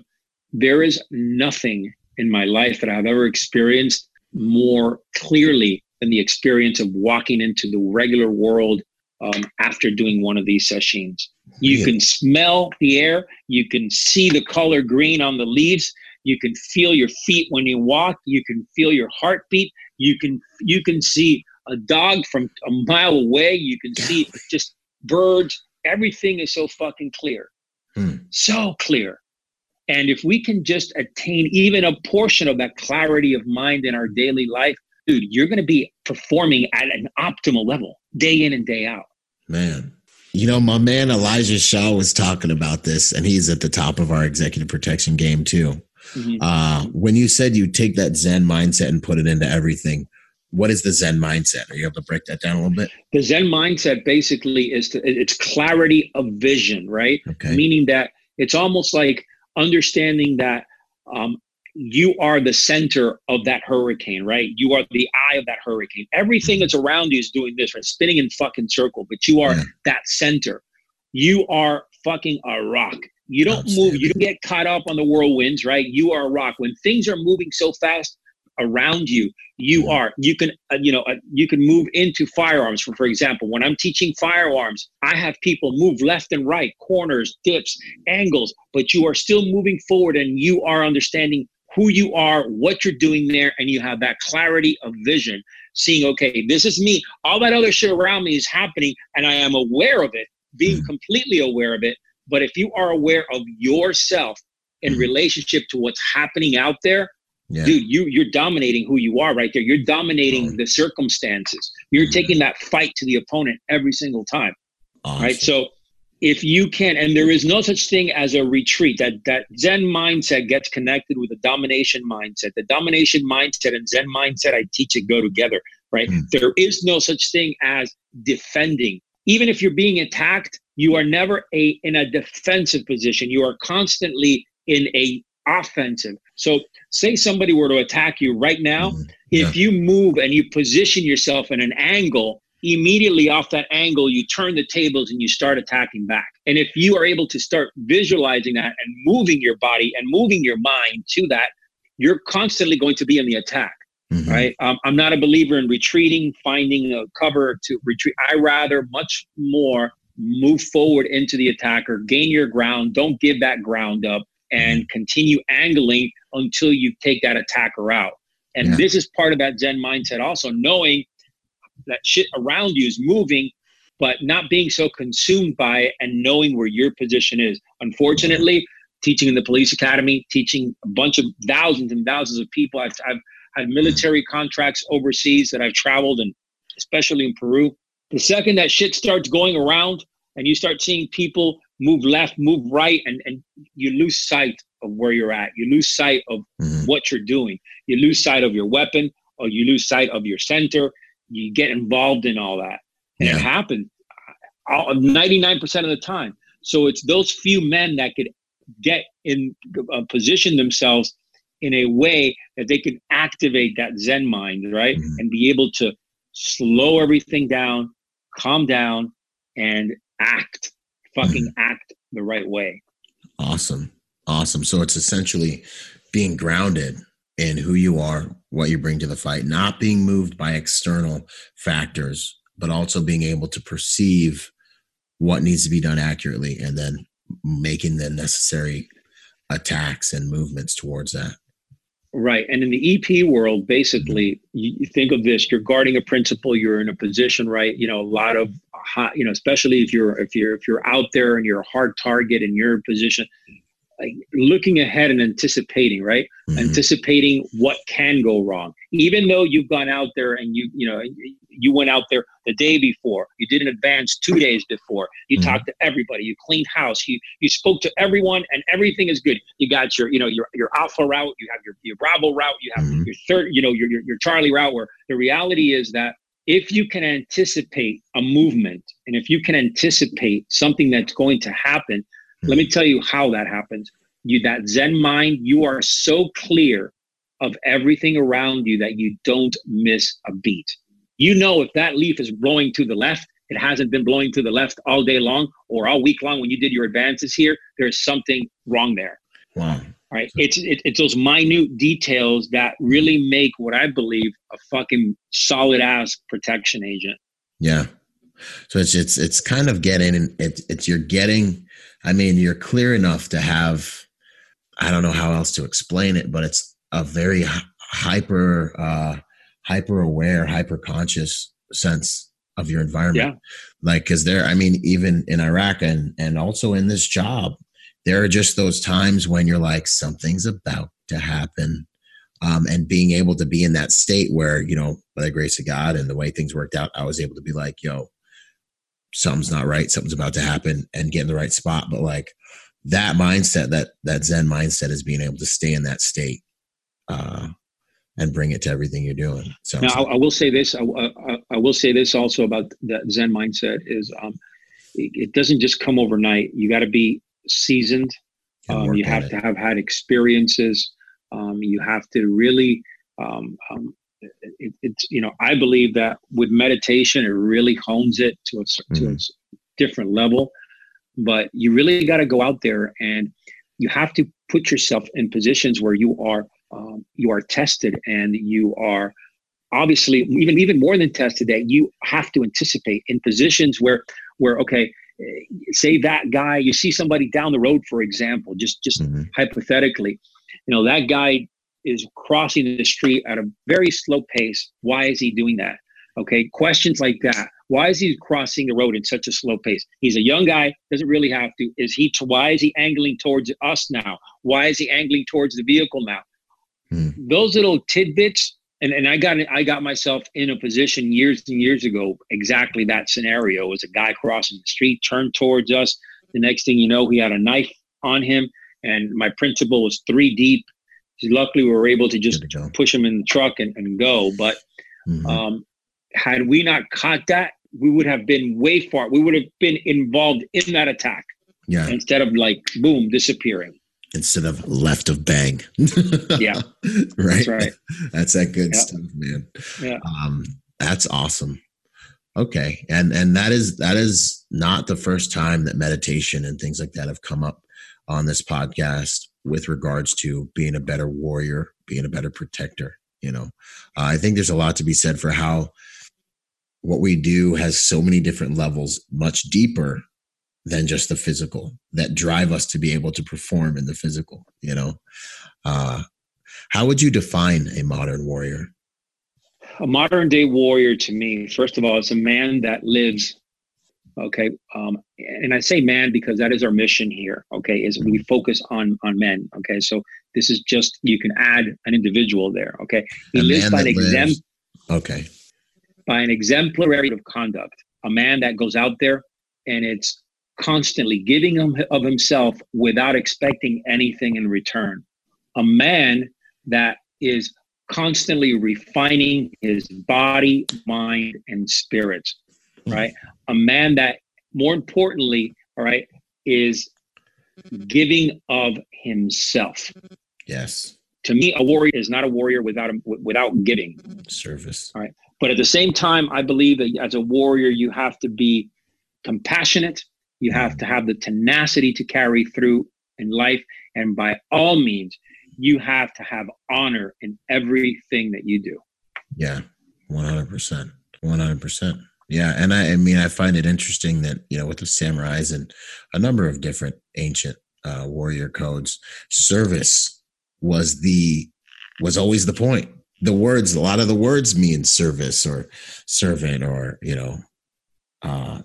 There is nothing in my life that I've ever experienced more clearly than the experience of walking into the regular world um, after doing one of these sessions. You yeah. can smell the air, you can see the color green on the leaves, you can feel your feet when you walk. You can feel your heartbeat. You can you can see a dog from a mile away. You can see just birds. Everything is so fucking clear. Hmm. so clear. And if we can just attain even a portion of that clarity of mind in our daily life dude you're going to be performing at an optimal level day in and day out. Man. You know, my man Elijah Shaw was talking about this, and he's at the top of our executive protection game too. Mm-hmm. Uh, when you said you take that Zen mindset and put it into everything, what is the Zen mindset? Are you able to break that down a little bit? The Zen mindset basically is to, it's clarity of vision, right? Okay. Meaning that it's almost like understanding that um, you are the center of that hurricane, right? You are the eye of that hurricane. Everything that's around you is doing this, right? Spinning in fucking circle, but you are yeah. that center. You are fucking a rock. You don't move, you don't get caught up on the whirlwinds, right? You are a rock. When things are moving so fast around you, you are, you can, uh, you know, uh, you can move into firearms. For, for example, when I'm teaching firearms, I have people move left and right, corners, dips, angles, but you are still moving forward and you are understanding who you are, what you're doing there, and you have that clarity of vision, seeing, okay, this is me. All that other shit around me is happening, and I am aware of it, being mm. completely aware of it. But if you are aware of yourself in mm. relationship to what's happening out there, yeah. dude, you you're dominating who you are right there. You're dominating oh. the circumstances. You're mm. taking that fight to the opponent every single time. Awesome. Right. So if you can and there is no such thing as a retreat that that zen mindset gets connected with a domination mindset the domination mindset and zen mindset i teach it go together right mm. there is no such thing as defending even if you're being attacked you are never a in a defensive position you are constantly in a offensive so say somebody were to attack you right now mm. yeah. if you move and you position yourself in an angle immediately off that angle, you turn the tables and you start attacking back. And if you are able to start visualizing that and moving your body and moving your mind to that, you're constantly going to be in the attack. Mm-hmm. Right. Um, I'm not a believer in retreating, finding a cover to retreat. I rather much more move forward into the attacker, gain your ground, don't give that ground up, and mm-hmm. continue angling until you take that attacker out. And yeah. this is part of that Zen mindset also, knowing that shit around you is moving, but not being so consumed by it and knowing where your position is. Unfortunately, teaching in the police academy, teaching a bunch of thousands and thousands of people. I've, I've had military contracts overseas that I've traveled and especially in Peru. The second that shit starts going around and you start seeing people move left, move right, and, and you lose sight of where you're at. You lose sight of mm-hmm. what you're doing. You lose sight of your weapon or you lose sight of your center you get involved in all that. And yeah. it happens 99% of the time. So it's those few men that could get in uh, position themselves in a way that they can activate that Zen mind, right? Mm-hmm. And be able to slow everything down, calm down, and act, fucking mm-hmm. act the right way. Awesome. Awesome. So it's essentially being grounded in who you are, what you bring to the fight, not being moved by external factors, but also being able to perceive what needs to be done accurately and then making the necessary attacks and movements towards that. Right. And in the EP world, basically, mm-hmm. you think of this, you're guarding a principal, you're in a position, right? You know, a lot of hot, you know, especially if you're if you're if you're out there and you're a hard target and you're in position, like looking ahead and anticipating, right? Mm-hmm. Anticipating what can go wrong. Even though you've gone out there and you, you know, you went out there the day before, you did an advance two days before, you mm-hmm. talked to everybody, you cleaned house, you you spoke to everyone, and everything is good. You got your, you know, your your alpha route, you have your your Bravo route, you have mm-hmm. your third, you know, your, your your Charlie route. Where the reality is that if you can anticipate a movement and if you can anticipate something that's going to happen Hmm. let me tell you how that happens. You that Zen mind, you are so clear of everything around you that you don't miss a beat. You know if that leaf is blowing to the left, it hasn't been blowing to the left all day long or all week long when you did your advances here, there's something wrong there. Wow. All right. It's it, it's those minute details that really make what I believe a fucking solid ass protection agent. Yeah. So it's it's it's kind of getting it's it's you're getting I mean, you're clear enough to have, I don't know how else to explain it, but it's a very hyper, uh, hyper aware, hyper conscious sense of your environment. Yeah. Like, cause there, I mean, even in Iraq and, and also in this job, there are just those times when you're like, something's about to happen. Um, and being able to be in that state where, you know, by the grace of God and the way things worked out, I was able to be like, yo, something's not right, something's about to happen, and get in the right spot. But like that mindset, that that Zen mindset, is being able to stay in that state uh, and bring it to everything you're doing. So now. I, I, will say this. I, I, I, will say this also about that Zen mindset is um, it, it doesn't just come overnight. You got to be seasoned. Um, you have it. to have had experiences. Um, you have to really um, um, it, it's you know I believe that with meditation it really hones it to a, mm-hmm. to a mm-hmm. different level, but you really got to go out there and you have to put yourself in positions where you are um, you are tested and you are obviously even even more than tested that you have to anticipate in positions where where okay say that guy you see somebody down the road for example just just mm-hmm. hypothetically you know that guy is crossing the street at a very slow pace. Why is he doing that? Okay, questions like that. Why is he crossing the road in such a slow pace? He's a young guy, doesn't really have to. Is he? Why is he angling towards us now? Why is he angling towards the vehicle now? Hmm. Those little tidbits, and, and I got I got myself in a position years and years ago, exactly that scenario. Was a guy crossing the street, turned towards us. The next thing you know, he had a knife on him, and my principal was three deep. Luckily, we were able to just push him in the truck and, and go. But mm-hmm. um, had we not caught that, we would have been way far. We would have been involved in that attack. Yeah. Instead of like boom disappearing. Instead of left of bang. yeah. right. That's right. That's that good stuff, man. Yeah. Um, that's awesome. Okay. And and that is that is not the first time that meditation and things like that have come up on this podcast with regards to being a better warrior, being a better protector. You know, uh, I think there's a lot to be said for how what we do has so many different levels, much deeper than just the physical that drive us to be able to perform in the physical. You know, uh, how would you define a modern warrior? A modern day warrior to me, first of all, is a man that lives okay? Um, and i say man because that is our mission here okay is we focus on on men okay? So this is just you can add an individual there okay? He lives by an exam okay. by an exemplary of conduct. A man that goes out there and it's constantly giving him of himself without expecting anything in return. A man that is constantly refining his body mind and spirit right? A man that more importantly all right is giving of himself. Yes. To me a warrior is not a warrior without a, without giving. Service. All right. But at the same time i believe that as a warrior you have to be compassionate. You have to have the tenacity to carry through in life. And by all means you have to have honor in everything that you do. Yeah. 100% 100% yeah, and I, I mean, I find it interesting that you know with the samurais and a number of different ancient uh, warrior codes, service was the was always the point. The words, a lot of the words mean service or servant or you know, uh,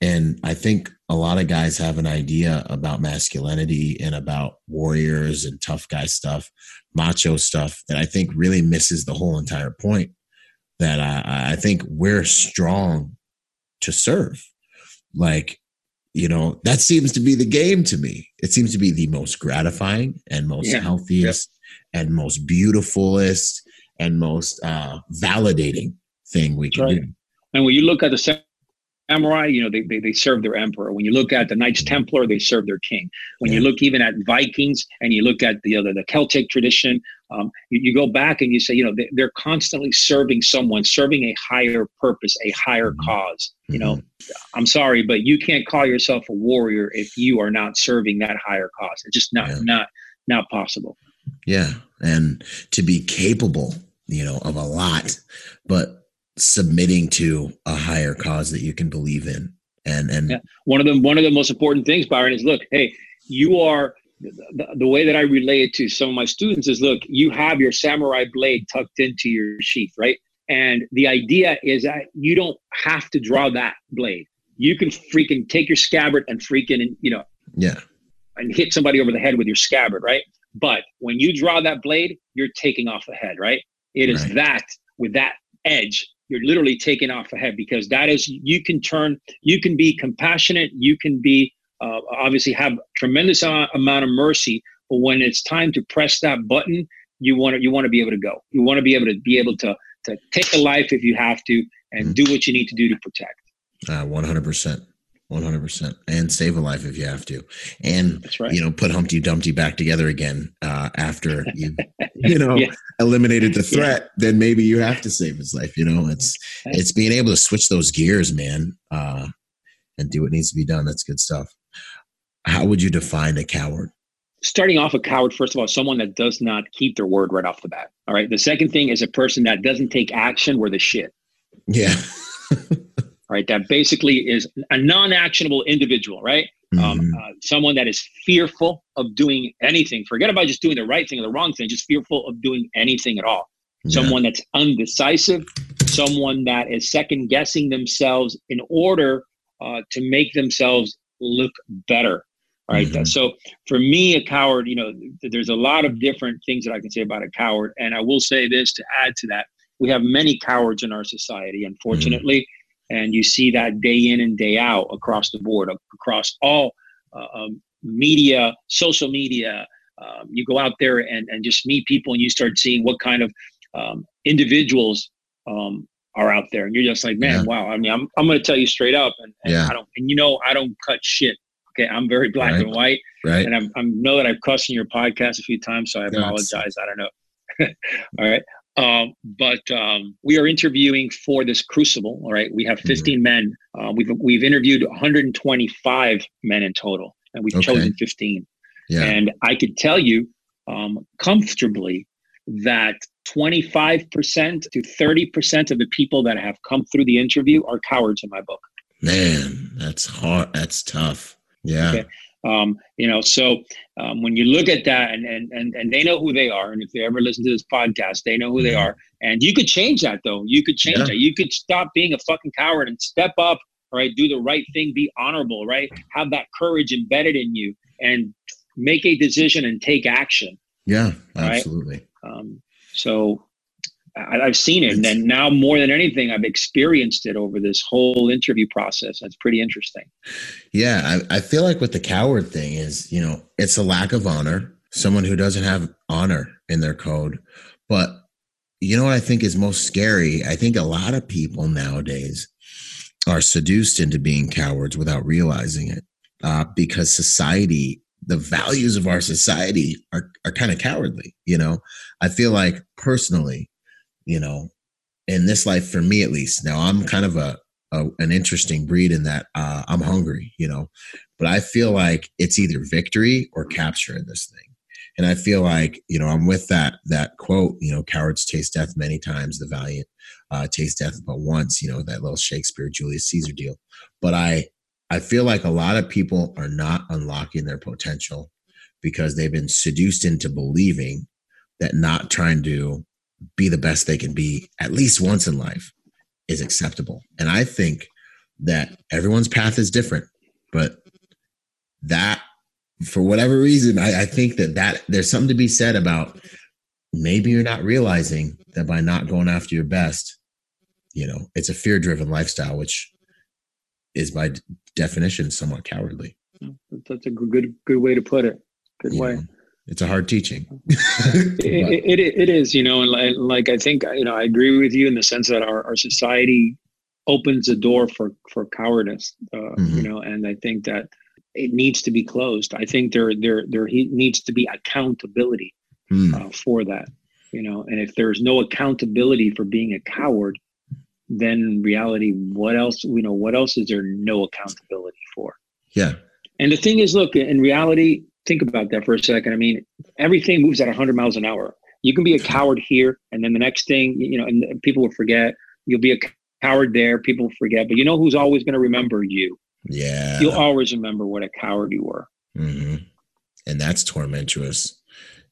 and I think a lot of guys have an idea about masculinity and about warriors and tough guy stuff, macho stuff that I think really misses the whole entire point that I, I think we're strong to serve. Like, you know, that seems to be the game to me. It seems to be the most gratifying and most yeah. healthiest yep. and most beautifulest and most uh, validating thing we can right. do. And when you look at the samurai, you know, they, they, they serve their emperor. When you look at the Knights mm-hmm. Templar, they serve their king. When you look even at Vikings and you look at the other the Celtic tradition, um, you, you, go back and you say, you know, they, are constantly serving someone, serving a higher purpose, a higher mm-hmm. cause. You know, mm-hmm. I'm sorry, but you can't call yourself a warrior if you are not serving that higher cause. It's just not yeah. not not possible. Yeah, and to be capable, you know, of a lot, but submitting to a higher cause that you can believe in. And and yeah. one of the one of the most important things byron is look hey you are the, the, way that i relay it to some of my students is look you have your samurai blade tucked into your sheath right? And the idea is that you don't have to draw that blade. You can freaking take your scabbard and freaking and, you know yeah. and hit somebody over the head with your scabbard right? But when you draw that blade you're taking off the head right? It is right. that with that edge you're literally taking off ahead because that is you can turn you can be compassionate you can be uh, obviously have tremendous amount of mercy but when it's time to press that button you want to you want to be able to go. You want to be able to be able to to take a life if you have to and mm-hmm. do what you need to do to protect. Uh, 100% 100% and save a life if you have to. And right. you know put humpty dumpty back together again uh, after you you know yeah. eliminated the threat yeah. then maybe you have to save his life you know? It's it's being able to switch those gears man uh, and do what needs to be done. That's good stuff. How would you define a coward? Starting off a coward first of all someone that does not keep their word right off the bat. All right? The second thing is a person that doesn't take action where the shit. Yeah right? That basically is a non-actionable individual, right? Um, mm-hmm. Um, uh, someone that is fearful of doing anything. Forget about just doing the right thing or the wrong thing. Just fearful of doing anything at all. Yeah. Someone that's undecisive. Someone that is second guessing themselves in order uh, to make themselves look better. Right. Mm-hmm. So for me, a coward, you know, there's a lot of different things that I can say about a coward. And I will say this to add to that. We have many cowards in our society, unfortunately. Mm-hmm and you see that day in and day out across the board, across all uh, um, media, social media. Um, you go out there and, and just meet people, and you start seeing what kind of um, individuals um, are out there, and you're just like, man, yeah. wow. I mean, I'm I'm going to tell you straight up, and, and yeah. I don't, and you know, I don't cut shit. Okay, I'm very black right. and white, right? And I'm, I know that I've cussed in your podcast a few times, so I apologize. I don't know. all right, um, but um, we are interviewing for this crucible. All right, we have mm-hmm. 15 mm-hmm. men. Uh, we've we've interviewed 125 men in total, and we've okay. chosen 15. Yeah. And I could tell you um, comfortably that 25% to 30% of the people that have come through the interview are cowards in my book. Man, that's hard. That's tough. Yeah. Okay. Um, you know, so um, when you look at that and, and and and they know who they are, and if they ever listen to this podcast, they know who they mm-hmm. are. And you could change that though. You could change yeah. that. You could stop being a fucking coward and step up, right? Do the right thing, be honorable, right? Have that courage embedded in you and make a decision and take action. Yeah, absolutely. Right? Um, so I, have seen it, and now more than anything, I've experienced it over this whole interview process. That's pretty interesting. Yeah, I, I feel like with the coward thing is, you know, it's a lack of honor. Someone who doesn't have honor in their code, but you know what I think is most scary? I think a lot of people nowadays are seduced into being cowards without realizing it, uh, because society the values of our society are, are kind of cowardly you know i feel like personally you know, in this life for me at least. Now I'm kind of a, a an interesting breed in that uh, I'm hungry, you know, but I feel like it's either victory or capture in this thing. And I feel like, you know, I'm with that that quote, you know, cowards taste death many times, the valiant uh, taste death but once, you know, that little Shakespeare Julius Caesar deal. But I I feel like a lot of people are not unlocking their potential because they've been seduced into believing that not trying to be the best they can be at least once in life is acceptable. And I think that everyone's path is different, but that for whatever reason, I, I think that that there's something to be said about maybe you're not realizing that by not going after your best, you know, it's a fear driven lifestyle, which is by definition somewhat cowardly. That's a good, good way to put it. Good way. It's a hard teaching. it, it, it is, you know, and like, like, I think, you know, I agree with you in the sense that our, our society opens the door for, for cowardice, uh, mm-hmm. you know, and I think that it needs to be closed. I think there, there, there needs to be accountability mm. uh, for that, you know, and if there's no accountability for being a coward, then reality, what else, you know, what else is there no accountability for? Yeah. And the thing is, look, in reality, think about that for a second. I mean, everything moves at 100 miles an hour. You can be a coward here, and then the next thing, you know, and people will forget. You'll be a coward there. People will forget. But you know who's always going to remember you? Yeah. You'll always remember what a coward you were. Mm-hmm. And that's tormentuous.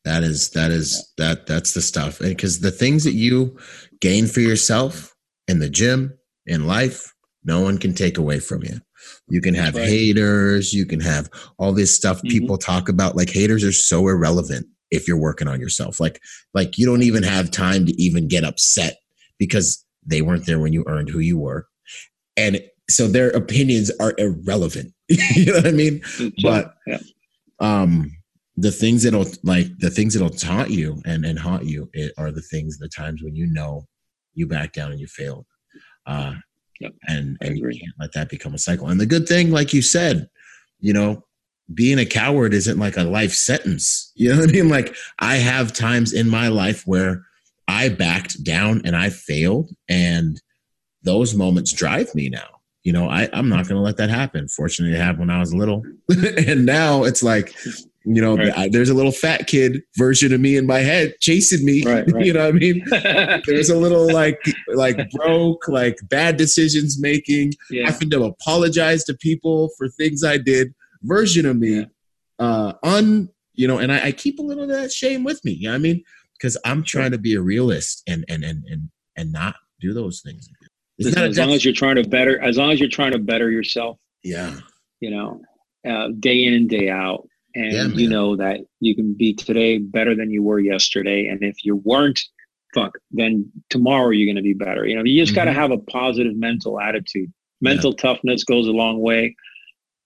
That is that is that that's the stuff. Because the things that you gain for yourself in the gym, in life, no one can take away from you. You can have right. haters. You can have all this stuff mm-hmm. people talk about. Like haters are so irrelevant if you're working on yourself. Like, like you don't even have time to even get upset because they weren't there when you earned who you were. And so their opinions are irrelevant. you know what I mean? But yeah. um the things that'll like the things that'll taunt you and, and haunt you are the things the times when you know you back down and you failed. Uh Yep. And and you can't let that become a cycle. And the good thing, like you said, you know, being a coward isn't like a life sentence. You know what I mean? Like I have times in my life where I backed down and I failed, and those moments drive me now. You know, I, I'm not going to let that happen. Fortunately, it happened when I was little. and now it's like, You know, right. I, there's a little fat kid version of me in my head chasing me. Right, right. you know what I mean? there's a little like like broke, like bad decisions making, yeah. having to apologize to people for things I did version of me. Yeah. Uh un you know, and I, I, keep a little of that shame with me. You know what I mean? Because I'm trying to be a realist and and and and and not do those things. Listen, as long as you're trying to better, as long as you're trying to better yourself. Yeah. You know, uh, day in and day out, and yeah, you know that you can be today better than you were yesterday. And if you weren't, fuck, then tomorrow you're going to be better. You know, you just mm-hmm. got to have a positive mental attitude. Mental yeah. toughness goes a long way.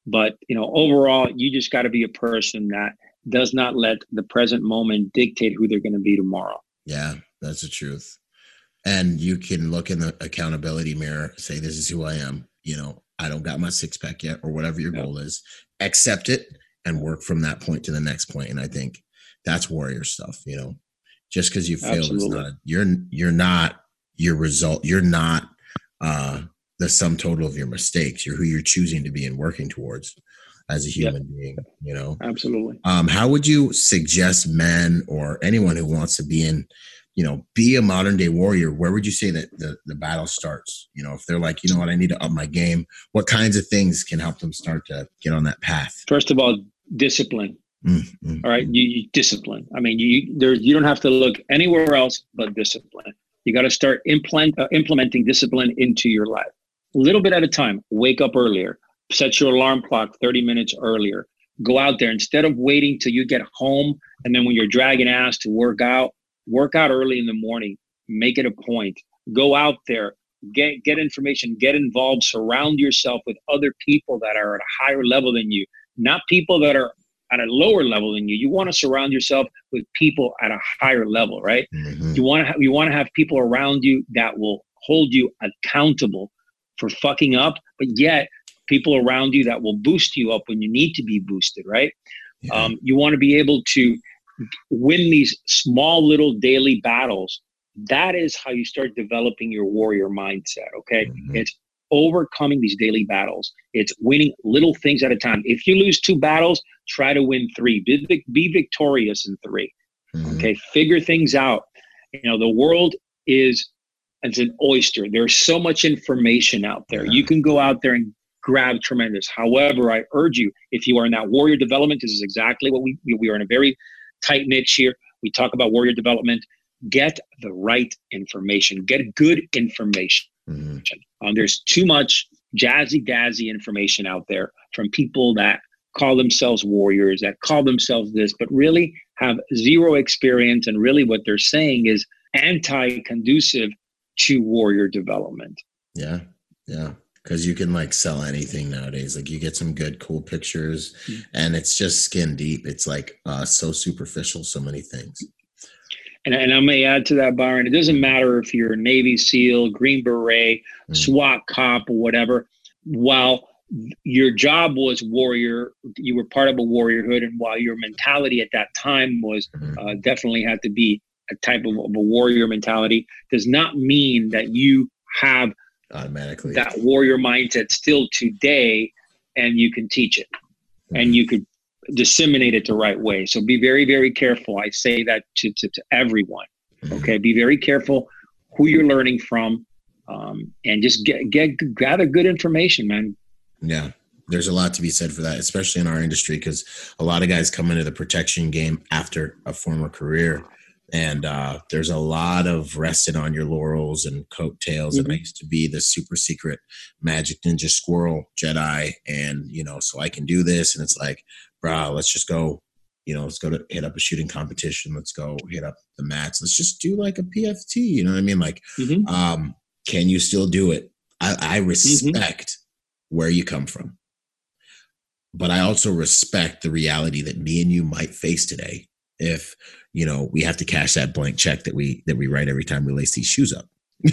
But you know, overall, you just got to be a person that does not let the present moment dictate who they're going to be tomorrow. Yeah, that's the truth. And you can look in the accountability mirror, say, This is who I am. You know, I don't got my six pack yet, or whatever your goal is. Accept it and work from that point to the next point. And I think that's warrior stuff, you know. Just because you failed Absolutely. is not you're you're not your result, you're not uh the sum total of your mistakes. You're who you're choosing to be and working towards as a human yep. being, you know? Absolutely. Um, how would you suggest men or anyone who wants to be in, you know, be a modern day warrior? Where would you say that the, the battle starts? You know, if they're like, you know what, I need to up my game, what kinds of things can help them start to get on that path? First of all, discipline. Mm-hmm. All right, you, you, discipline. I mean, you there you don't have to look anywhere else but discipline. You got to start implement, uh, implementing discipline into your life, a little bit at a time. Wake up earlier set your alarm clock 30 minutes earlier. Go out there instead of waiting till you get home and then when you're dragging ass to work out, work out early in the morning. Make it a point. Go out there, get get information, get involved, surround yourself with other people that are at a higher level than you, not people that are at a lower level than you. You want to surround yourself with people at a higher level, right? Mm-hmm. You want to ha- you want to have people around you that will hold you accountable for fucking up, but yet people around you that will boost you up when you need to be boosted, right? Yeah. Um, you want to be able to win these small little daily battles. That is how you start developing your warrior mindset. Okay. Mm-hmm. It's overcoming these daily battles. It's winning little things at a time. If you lose two battles, try to win three. Be, be victorious in 3 mm-hmm. Okay. Figure things out. You know, the world is as an oyster. There's so much information out there. Yeah. You can go out there and grab tremendous. However, I urge you, if you are in that warrior development, this is exactly what we we are in a very tight niche here. We talk about warrior development. Get the right information. Get good information. Mm-hmm. Um, there's too much jazzy dazzy information out there from people that call themselves warriors, that call themselves this, but really have zero experience. And really, what they're saying is anti conducive to warrior development. Yeah. Yeah because you can like sell anything nowadays. Like you get some good, cool pictures, mm-hmm. and it's just skin deep. It's like uh, so superficial, so many things. And, and I may add to that, Byron. It doesn't matter if you're a Navy SEAL, Green Beret, mm-hmm. SWAT cop, or whatever. While your job was warrior, you were part of a warriorhood, and while your mentality at that time was mm-hmm. uh, definitely had to be a type of, of a warrior mentality, does not mean that you have automatically that warrior mindset still today and you can teach it and you could disseminate it the right way so be very very careful i say that to, to, to everyone mm-hmm. okay be very careful who you're learning from um, and just get get gather good information man yeah there's a lot to be said for that especially in our industry because a lot of guys come into the protection game after a former career and uh, there's a lot of rested on your laurels and coattails. Mm-hmm. And I used to be the super secret magic ninja squirrel Jedi, and you know, so I can do this. And it's like, bro, let's just go. You know, let's go to hit up a shooting competition. Let's go hit up the mats. Let's just do like a PFT. You know what I mean? Like, mm-hmm. um, can you still do it? I, I mm-hmm. respect mm-hmm. where you come from, but I also respect the reality that me and you might face today if you know we have to cash that blank check that we that we write every time we lace these shoes up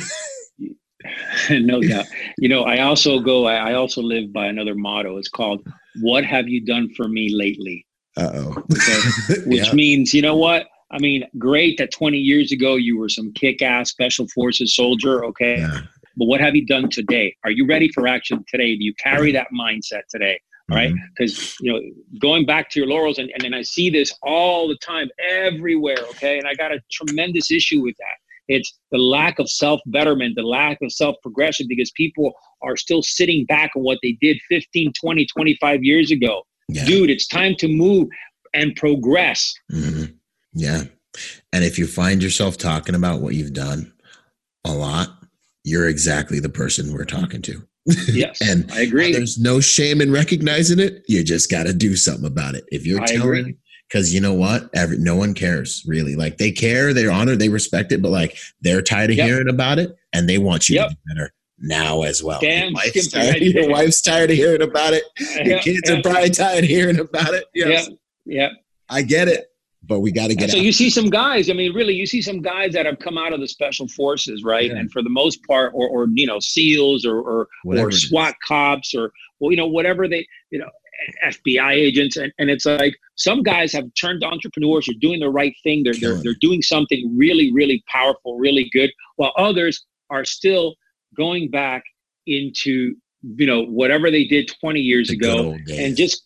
no doubt you know i also go i also live by another motto it's called what have you done for me lately uh-oh okay? which yeah. means you know what i mean great that 20 years ago you were some kick-ass special forces soldier okay yeah. but what have you done today are you ready for action today do you carry that mindset today right? Because mm-hmm. you know, going back to your laurels, and, and then I see this all the time, everywhere. Okay, and I got a tremendous issue with that. It's the lack of self betterment, the lack of self progression, because people are still sitting back on what they did 15, 20, 25 years ago. Yeah. Dude, it's time to move and progress. Mm-hmm. Yeah. And if you find yourself talking about what you've done a lot, you're exactly the person we're talking to. Yes, and I agree. There's no shame in recognizing it. You just got to do something about it. If you're I telling, because you know what, Every, no one cares really. Like they care, they're honored they respect it, but like they're tired of yep. hearing about it, and they want you yep. to be better now as well. Damn, your wife's, tired, your wife's tired of hearing about it. Your yep. kids are probably tired of hearing about it. Yeah, yeah. I get it but we got to get. So you see some guys. I mean, really, you see some guys that have come out of the special forces, right? Yeah. And for the most part, or, or you know, SEALs or or, or SWAT cops or well, you know, whatever they, you know, FBI agents, and, and it's like some guys have turned entrepreneurs. Are doing the right thing. They're they're, they're doing something really really powerful, really good, while others are still going back into you know whatever they did 20 years the ago and just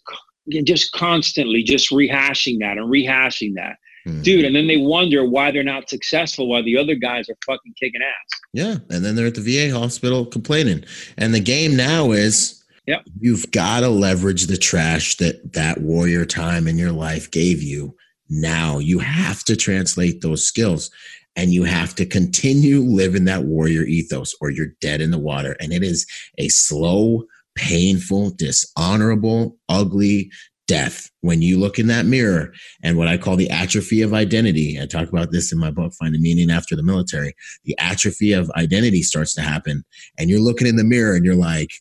just constantly just rehashing that and rehashing that. Mm-hmm. Dude, and then they wonder why they're not successful while the other guys are fucking kicking ass. Yeah. And then they're at the VA hospital complaining. And the game now is yep. you've got to leverage the trash that that warrior time in your life gave you. Now you have to translate those skills and you have to continue living that warrior ethos or you're dead in the water. And it is a slow, painful, dishonorable, ugly death when you look in that mirror and what I call the atrophy of identity. I talk about this in my book, Finding Meaning After the Military. The atrophy of identity starts to happen, and you're looking in the mirror and you're like,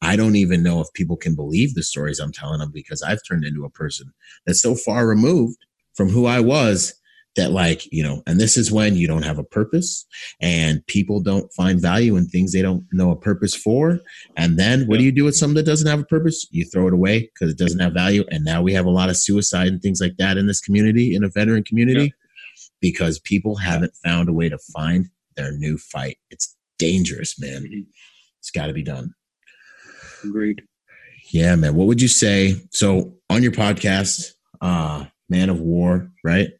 I don't even know if people can believe the stories I'm telling them because I've turned into a person that's so far removed from who I was that like you know and this is when you don't have a purpose and people don't find value in things they don't know a purpose for. And then what do you do with something that doesn't have a purpose? You throw it away because it doesn't have value. And now we have a lot of suicide and things like that in this community in a veteran community yeah. because people haven't found a way to find their new fight. It's dangerous man. Mm-hmm. it's got to be done. Agreed. Yeah man. What would you say? So on your podcast uh man of war right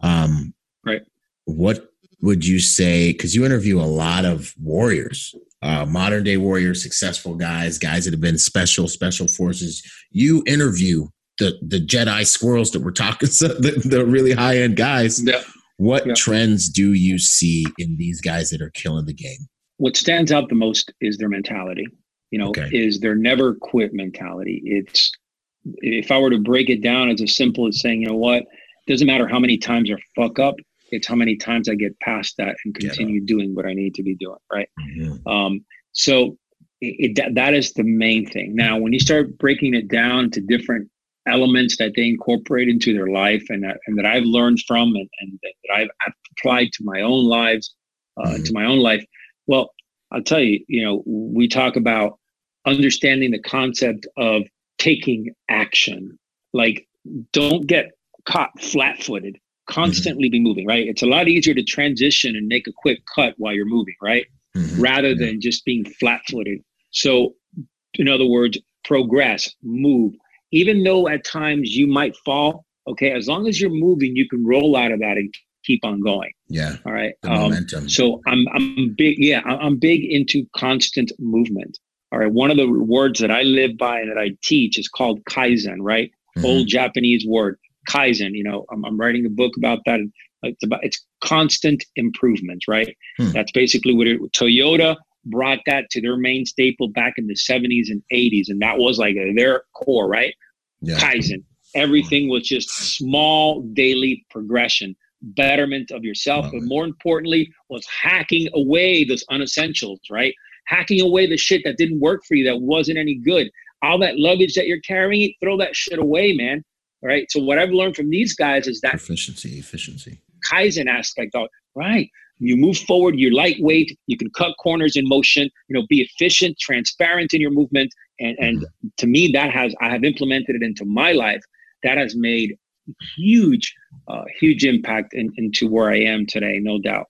um, right. What would you say? Because you interview a lot of warriors, uh, modern day warriors, successful guys, guys that have been special, special forces. You interview the the Jedi squirrels that we're talking, the, the really high end guys. Yeah. What yeah. trends do you see in these guys that are killing the game? What stands out the most is their mentality. You know, okay. is their never quit mentality. It's if I were to break it down as as simple as saying, you know what, doesn't matter how many times I fuck up. It's how many times I get past that and continue doing what I need to be doing. Right. Mm-hmm. Um, so it, it, that is the main thing. Now, when you start breaking it down to different elements that they incorporate into their life and that, and that I've learned from and, and that I've applied to my own lives, uh, mm-hmm. to my own life. Well, I'll tell you, you know, we talk about understanding the concept of taking action. Like, don't get caught flat footed, constantly mm-hmm. be moving, right? It's a lot easier to transition and make a quick cut while you're moving, right? Mm-hmm. Rather yeah. than just being flat footed. So, in other words, progress, move. Even though at times you might fall, okay, as long as you're moving, you can roll out of that and keep on going. Yeah. All right. Um, so I'm I'm big. Yeah, I'm big into constant movement. All right. One of the words that I live by and that I teach is called kaizen. Right. Mm-hmm. Old Japanese word kaizen you know i'm, I'm writing a book about that. It's about it's constant improvement right? Hmm. that's basically what it toyota brought that to their main staple back in the 70s and 80s and that was like their core right? Yeah. kaizen. Everything was just small daily progression betterment of yourself Love but it. more importantly was hacking away those unessentials right? Hacking away the shit that didn't work for you that wasn't any good. All that luggage that you're carrying throw that shit away man right? So what I've learned from these guys is that efficiency, efficiency, Kaizen aspect of right. You move forward, you're lightweight, you can cut corners in motion, you know, be efficient, transparent in your movement. And and mm-hmm. to me, that has I have implemented it into my life. That has made huge, uh, huge impact in, into where I am today, no doubt.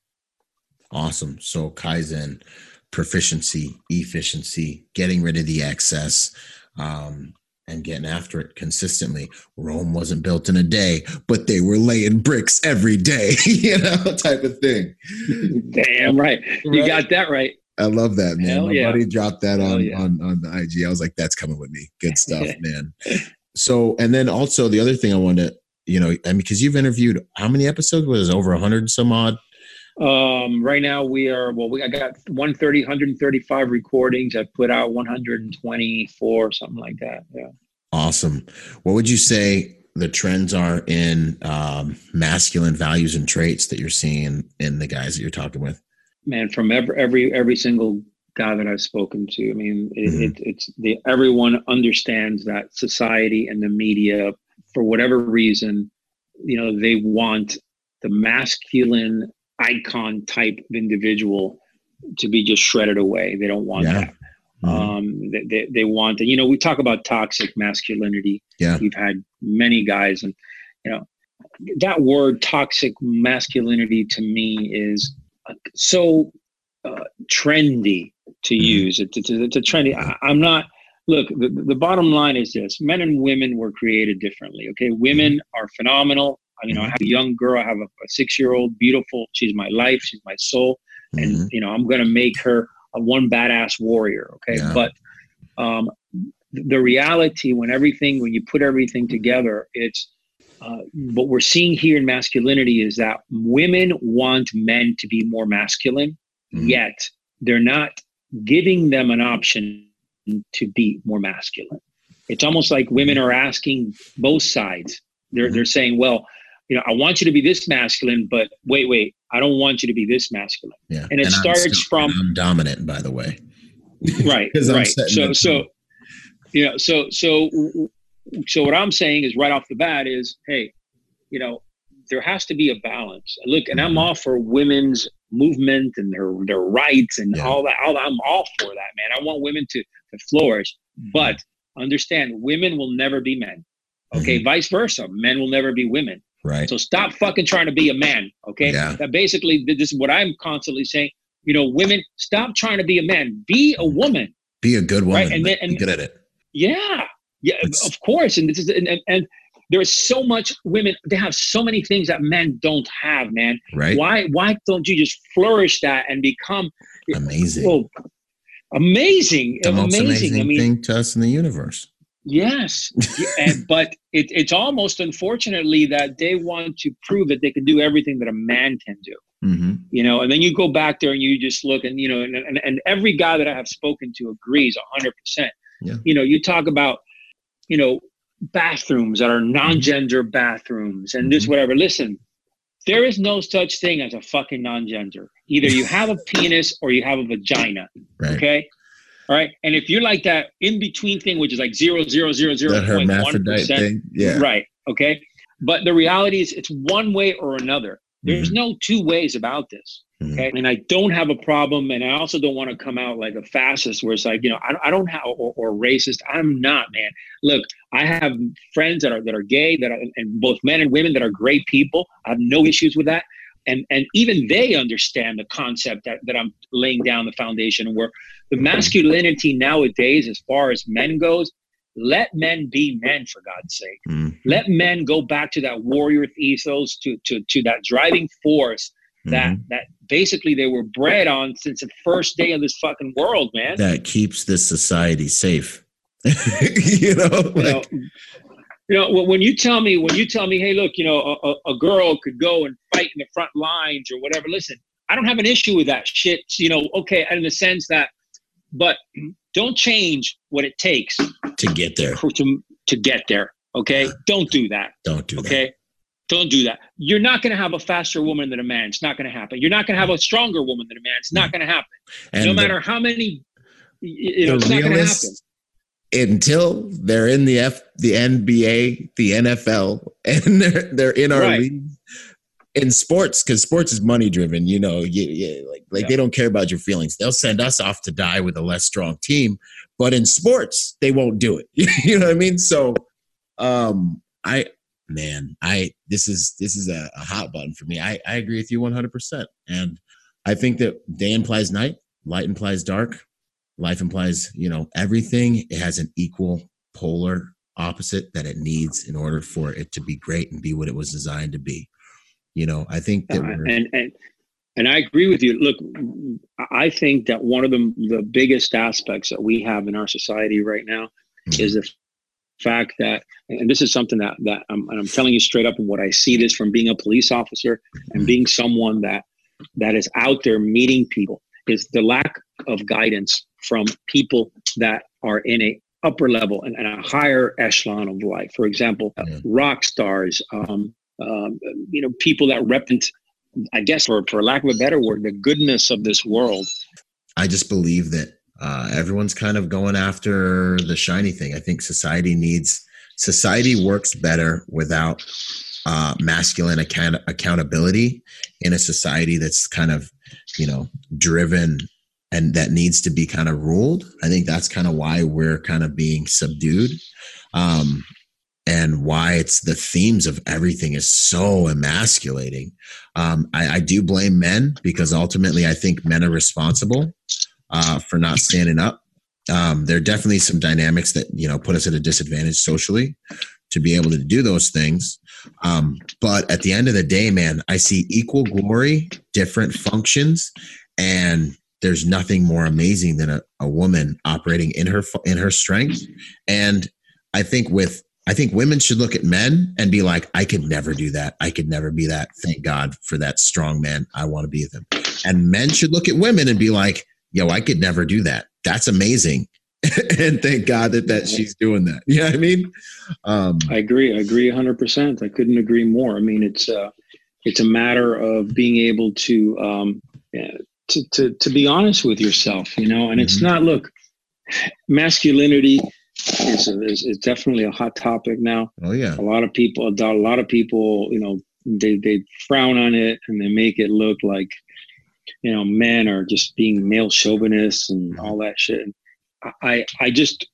Awesome. So Kaizen, proficiency, efficiency, getting rid of the excess, um, and getting after it consistently. Rome wasn't built in a day, but they were laying bricks every day, you know, type of thing. Damn right. You got that right. I love that, man. Hell My yeah. buddy dropped that on, yeah. on on the IG. I was like, that's coming with me. Good stuff, man. So, and then also the other thing I wanted to, you know, I mean, because you've interviewed how many episodes was it? over a hundred some odd? Um, right now we are well. We I got 130, 135 recordings. I put out 124, something like that. Yeah. Awesome. What would you say the trends are in um, masculine values and traits that you're seeing in the guys that you're talking with? Man, from every every every single guy that I've spoken to, I mean, it, Mhm. it, it's the everyone understands that society and the media, for whatever reason, you know, they want the masculine icon type of individual to be just shredded away. They don't want Yeah. that. Mhm. Um, they, they, they want, you know, we talk about toxic masculinity. yeah. We've had many guys, and you know, that word toxic masculinity to me is uh, so uh, trendy to Mhm. use. It, it's, it's a trendy. I, I'm not. Look, the, the bottom line is this: men and women were created differently. Okay, women are phenomenal. I- You know, I have a young girl. I have a, a six-year-old, beautiful. She's my life. She's my soul and Mhm. you know i'm going to make her a one badass warrior okay Yeah. but um the reality when everything when you put everything together it's uh, what we're seeing here in masculinity is that women want men to be more masculine Mhm. yet they're not giving them an option to be more masculine it's almost like women are asking both sides they're Mhm. they're saying well you know i want you to be this masculine but wait wait i don't want you to be this masculine Yeah. and it I'm starts still- from- and I'm dominant, by the way. right I'm right so so you know so so so what i'm saying is right off the bat is hey you know there has to be a balance look and i'm Mhm. all for women's movement and their their rights and Yeah. all that all, i'm all for that man i want women to to flourish but understand women will never be men okay Mm-hmm. vice versa men will never be women right. so stop fucking trying to be a man. Okay. Yeah. That basically, this is what I'm constantly saying. You know, women, stop trying to be a man. Be a mm-hmm. woman. Be a good woman. Right, and then- and- good at it. Yeah. Yeah. It's- of course. And this is, and, and, and there is so much women, they have so many things that men don't have, man. Right. Why, why don't you just flourish that and become Amazing. well, amazing? the most amazing. amazing I mean, thing to us in the universe. Yes, and, but it, it's almost unfortunately that they want to prove that they can do everything that a man can do. Mm-hmm. You know, and then you go back there and you just look, and you know, and and, and every guy that I have spoken to agrees hundred percent. You know, you talk about, you know, bathrooms that are non-gender bathrooms and this Mhm. whatever. Listen, there is no such thing as a fucking non-gender. Either you have a penis or you have a vagina. Right. Okay. All right. And if you're like that in between thing, which is like zero zero zero zero That hermaphrodite thing. Yeah. right? Okay. But the reality is, it's one way or another. There's Mhm. no two ways about this. Mhm. Okay. And I don't have a problem. And I also don't want to come out like a fascist where it's like, you know, I, I don't have, or, or racist. I'm not, man. Look, I have friends that are, that are gay, that are, and both men and women that are great people. I have no issues with that. And, and even they understand the concept that, that I'm laying down the foundation where the masculinity nowadays, as far as men goes, let men be men for God's sake Mhm. let men go back to that warrior ethos to to to that driving force that Mhm. that basically they were bred on since the first day of this fucking world man that keeps this society safe. you know, you know, like, you know when- you tell me when you tell me hey look you know a, a- girl could go and fight in the front lines or whatever listen i don't have an issue with that shit you know okay in the sense that but don't change what it takes to get there. to, to get there okay don't do that Don't do that. Okay. Don't do that. You're not going to have a faster woman than a man. It's not going to happen. You're not going to have a stronger woman than a man. It's not mm. going to happen. And no the- matter how many, you know, it's not going to happen. Until they're in the F, the NBA, the NFL, and they're they're in our Right. league in sports because sports is money driven. You know, you, you, like like Yeah. they don't care about your feelings. They'll send us off to die with a less strong team, but in sports they won't do it. you know what I mean? So, um, I man, I this is this is a, a hot button for me. I I agree with you one hundred percent, and I think that day implies night, light implies dark life implies you know everything it has an equal polar opposite that it needs in order for it to be great and be what it was designed to be. You know, I think that uh, and and and I agree with you. Look, I think that one of the the biggest aspects that we have in our society right now mm-hmm. is the fact that, and this is something that that I'm, I'm telling you straight up, and what I see this from being a police officer and mm-hmm. being someone that that is out there meeting people is the lack of guidance from people that are in a upper level and, and a higher echelon of life. For example, yeah. rock stars, um, um, you know, people that represent, I guess, for, for lack of a better word, the goodness of this world. I just believe that uh, everyone's kind of going after the shiny thing. I think society needs, society works better without uh, masculine account- accountability in a society that's kind of, you know, driven and that needs to be kind of ruled. I think that's kind of why we're kind of being subdued. Um, and why it's the themes of everything is so emasculating. Um, I, I, do blame men because ultimately I think men are responsible uh, for not standing up. Um, there are definitely some dynamics that you know put us at a disadvantage socially to be able to do those things. Um, but at the end of the day, man, I see equal glory, different functions, and there's nothing more amazing than a, a woman operating in her in her strength. And I think with I think women should look at men and be like, I could never do that. I could never be that. Thank God for that strong man. I want to be him. And men should look at women and be like, yo, I could never do that. That's amazing. and thank God that, that she's doing that. You know I mean? Um, I agree. I agree hundred percent. I couldn't agree more. I mean, it's, uh, it's a matter of being able to, um, to, to, to be honest with yourself, you know, and mm-hmm. it's not, look, masculinity is, is, is definitely a hot topic now. Oh yeah. A lot of people, a lot of people, you know, they, they frown on it and they make it look like, you know, men are just being male chauvinists and mm-hmm. all that shit. I, I just,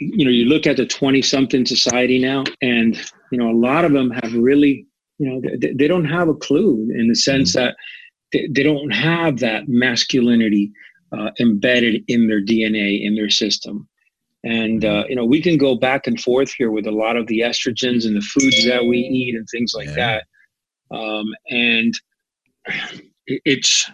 you know, you look at the 20 something society now and, you know, a lot of them have really, you know, they, they don't have a clue in the sense mm-hmm. that they, they don't have that masculinity uh, embedded in their DNA, in their system. And, uh, you know, we can go back and forth here with a lot of the estrogens and the foods that we eat and things like yeah. that. Um, and it's,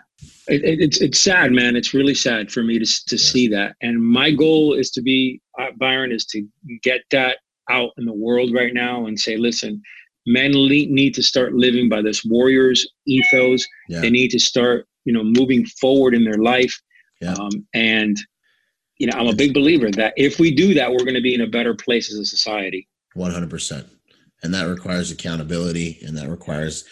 it, it's, it's sad, man. It's really sad for me to, to yeah. see that. And my goal is to be, uh, Byron, is to get that out in the world right now and say, listen, men need to start living by this warriors ethos. Yeah. They need to start, you know, moving forward in their life. Yeah. Um, and, you know, I'm a big believer that if we do that, we're going to be in a better place as a society. 100%. And that requires accountability and that requires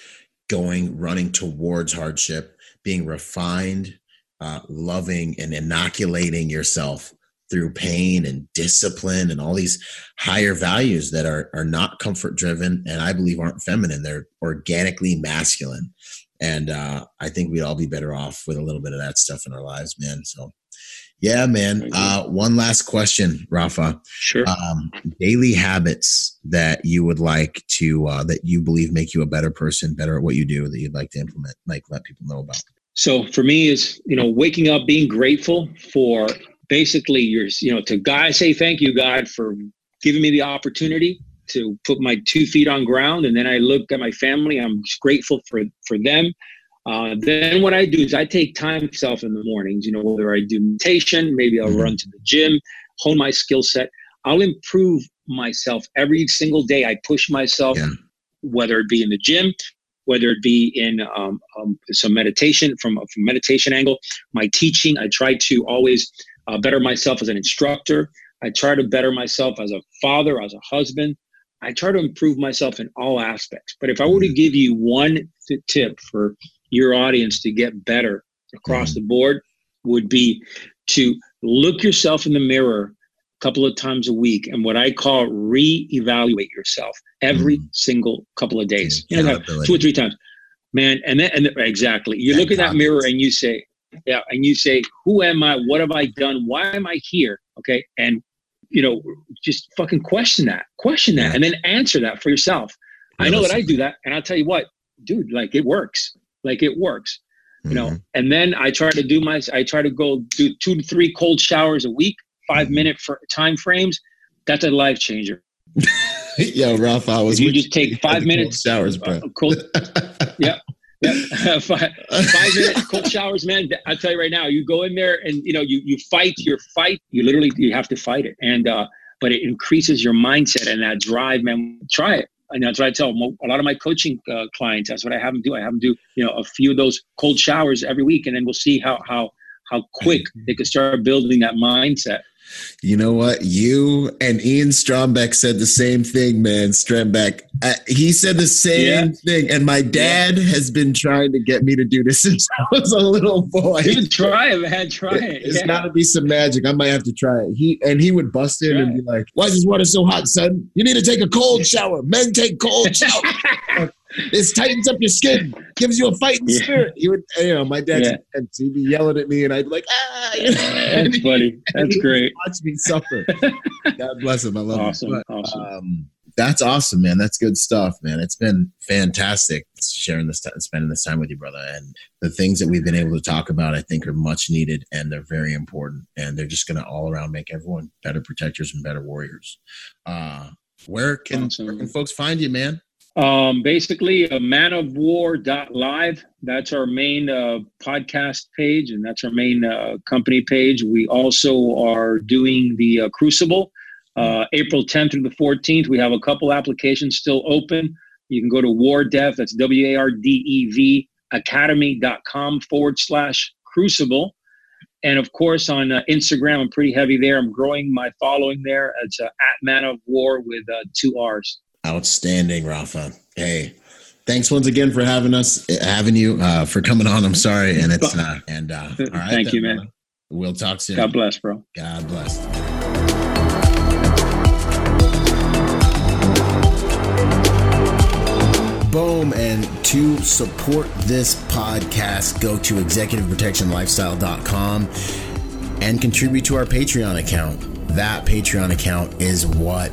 going, running towards hardship, being refined, uh, loving, and inoculating yourself through pain and discipline and all these higher values that are are not comfort driven and I believe aren't feminine. They're organically masculine. And uh, I think we'd all be better off with a little bit of that stuff in our lives, man. So yeah, man. Uh, one last question, Rafa. Sure. Um, daily habits that you would like to, uh, that you believe make you a better person, better at what you do, that you'd like to implement, like let people know about. So for me, is you know waking up, being grateful for basically you're you know to god say thank you god for giving me the opportunity to put my two feet on ground. And then i look at my family. I'm grateful for for them. Uh, then what i do is i take time myself in the mornings you know whether i do meditation maybe i'll run to the gym hone my skill set. I'll improve myself every single day. I push myself yeah. whether it be in the gym whether it be in um, um, some meditation from a meditation angle. My teaching i try to always uh, better myself as an instructor. I try to better myself as a father, as a husband. I try to improve myself in all aspects. But if I were to mm-hmm. give you one tip for your audience to get better across mm-hmm. the board, would be to look yourself in the mirror a couple of times a week and what I call re-evaluate yourself every mm. single couple of days. You know, two or three times. Man, and then and exactly. You look in that mirror and you say, yeah, and you say, "Who am I? What have I done? Why am I here?" Okay, and you know, just fucking question that, question that, yeah. and then answer that for yourself. I know that I do that, and I'll tell you what, dude, like it works, like it works, you mm-hmm. know. And then I try to do my, I try to go do two to three cold showers a week, 5 mm-hmm. minute for time frames. That's a life changer. yeah, Ralph, I was. you just take five minutes. Showers, bro. Cold, yeah. Yeah, five, five minutes cold showers, man. I tell you right now, you go in there and you know you you fight your fight. You literally you have to fight it, and uh, but it increases your mindset and that drive, man. Try it, and that's what I tell a lot of my coaching uh, clients. That's what I have them do. I have them do you know a few of those cold showers every week, and then we'll see how how how quick they can start building that mindset. You know what? You and Ian Strombeck said the same thing, man. Strombeck, uh, he said the same yeah. thing, and my dad yeah. has been trying to get me to do this since I was a little boy. You try it, man. Try it. It's yeah. got to be some magic. I might have to try it. He and he would bust in try and be like, "Why is this water so hot, son? You need to take a cold shower. Men take cold showers." This tightens up your skin, gives you a fighting yeah. spirit. He would, you know, my dad, yeah. he'd be yelling at me, and I'd be like, ah. That's funny. That's great. Watch me suffer. God bless him. I love awesome. him. But, awesome. Um, that's awesome, man. That's good stuff, man. It's been fantastic sharing this time, spending this time with you, brother. And the things that we've been able to talk about, I think, are much needed and they're very important. And they're just going to all around make everyone better protectors and better warriors. Uh, where can, awesome. where can folks find you, man? Um, basically, a live. That's our main uh, podcast page, and that's our main uh, company page. We also are doing the uh, Crucible uh, April 10th through the 14th. We have a couple applications still open. You can go to WarDev, that's W A R D E V, academy.com forward slash Crucible. And of course, on uh, Instagram, I'm pretty heavy there. I'm growing my following there. It's uh, at Man of War with two R's. Outstanding, Rafa. Hey, thanks once again for having us, having you, uh, for coming on. I'm sorry, and it's uh, and uh, all right. Thank then, you, man. We'll talk soon. God bless, bro. God bless. Boom. And to support this podcast, go to executiveprotectionlifestyle.com and contribute to our Patreon account. That Patreon account is what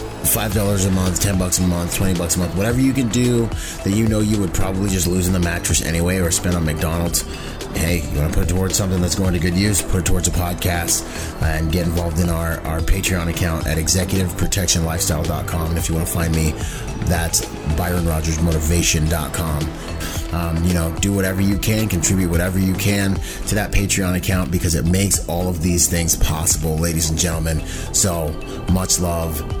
five dollars a month, ten bucks a month, twenty bucks a month, whatever you can do that you know you would probably just lose in the mattress anyway or spend on McDonald's. Hey, you want to put it towards something that's going to good use? Put it towards a podcast and get involved in our, our Patreon account at executiveprotectionlifestyle.com. And if you want to find me, that's ByronRogersMotivation.com. Um, you know, do whatever you can, contribute whatever you can to that Patreon account because it makes all of these things possible, ladies and gentlemen. So much love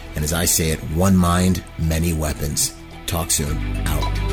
And as I say it, one mind, many weapons. Talk soon. Out.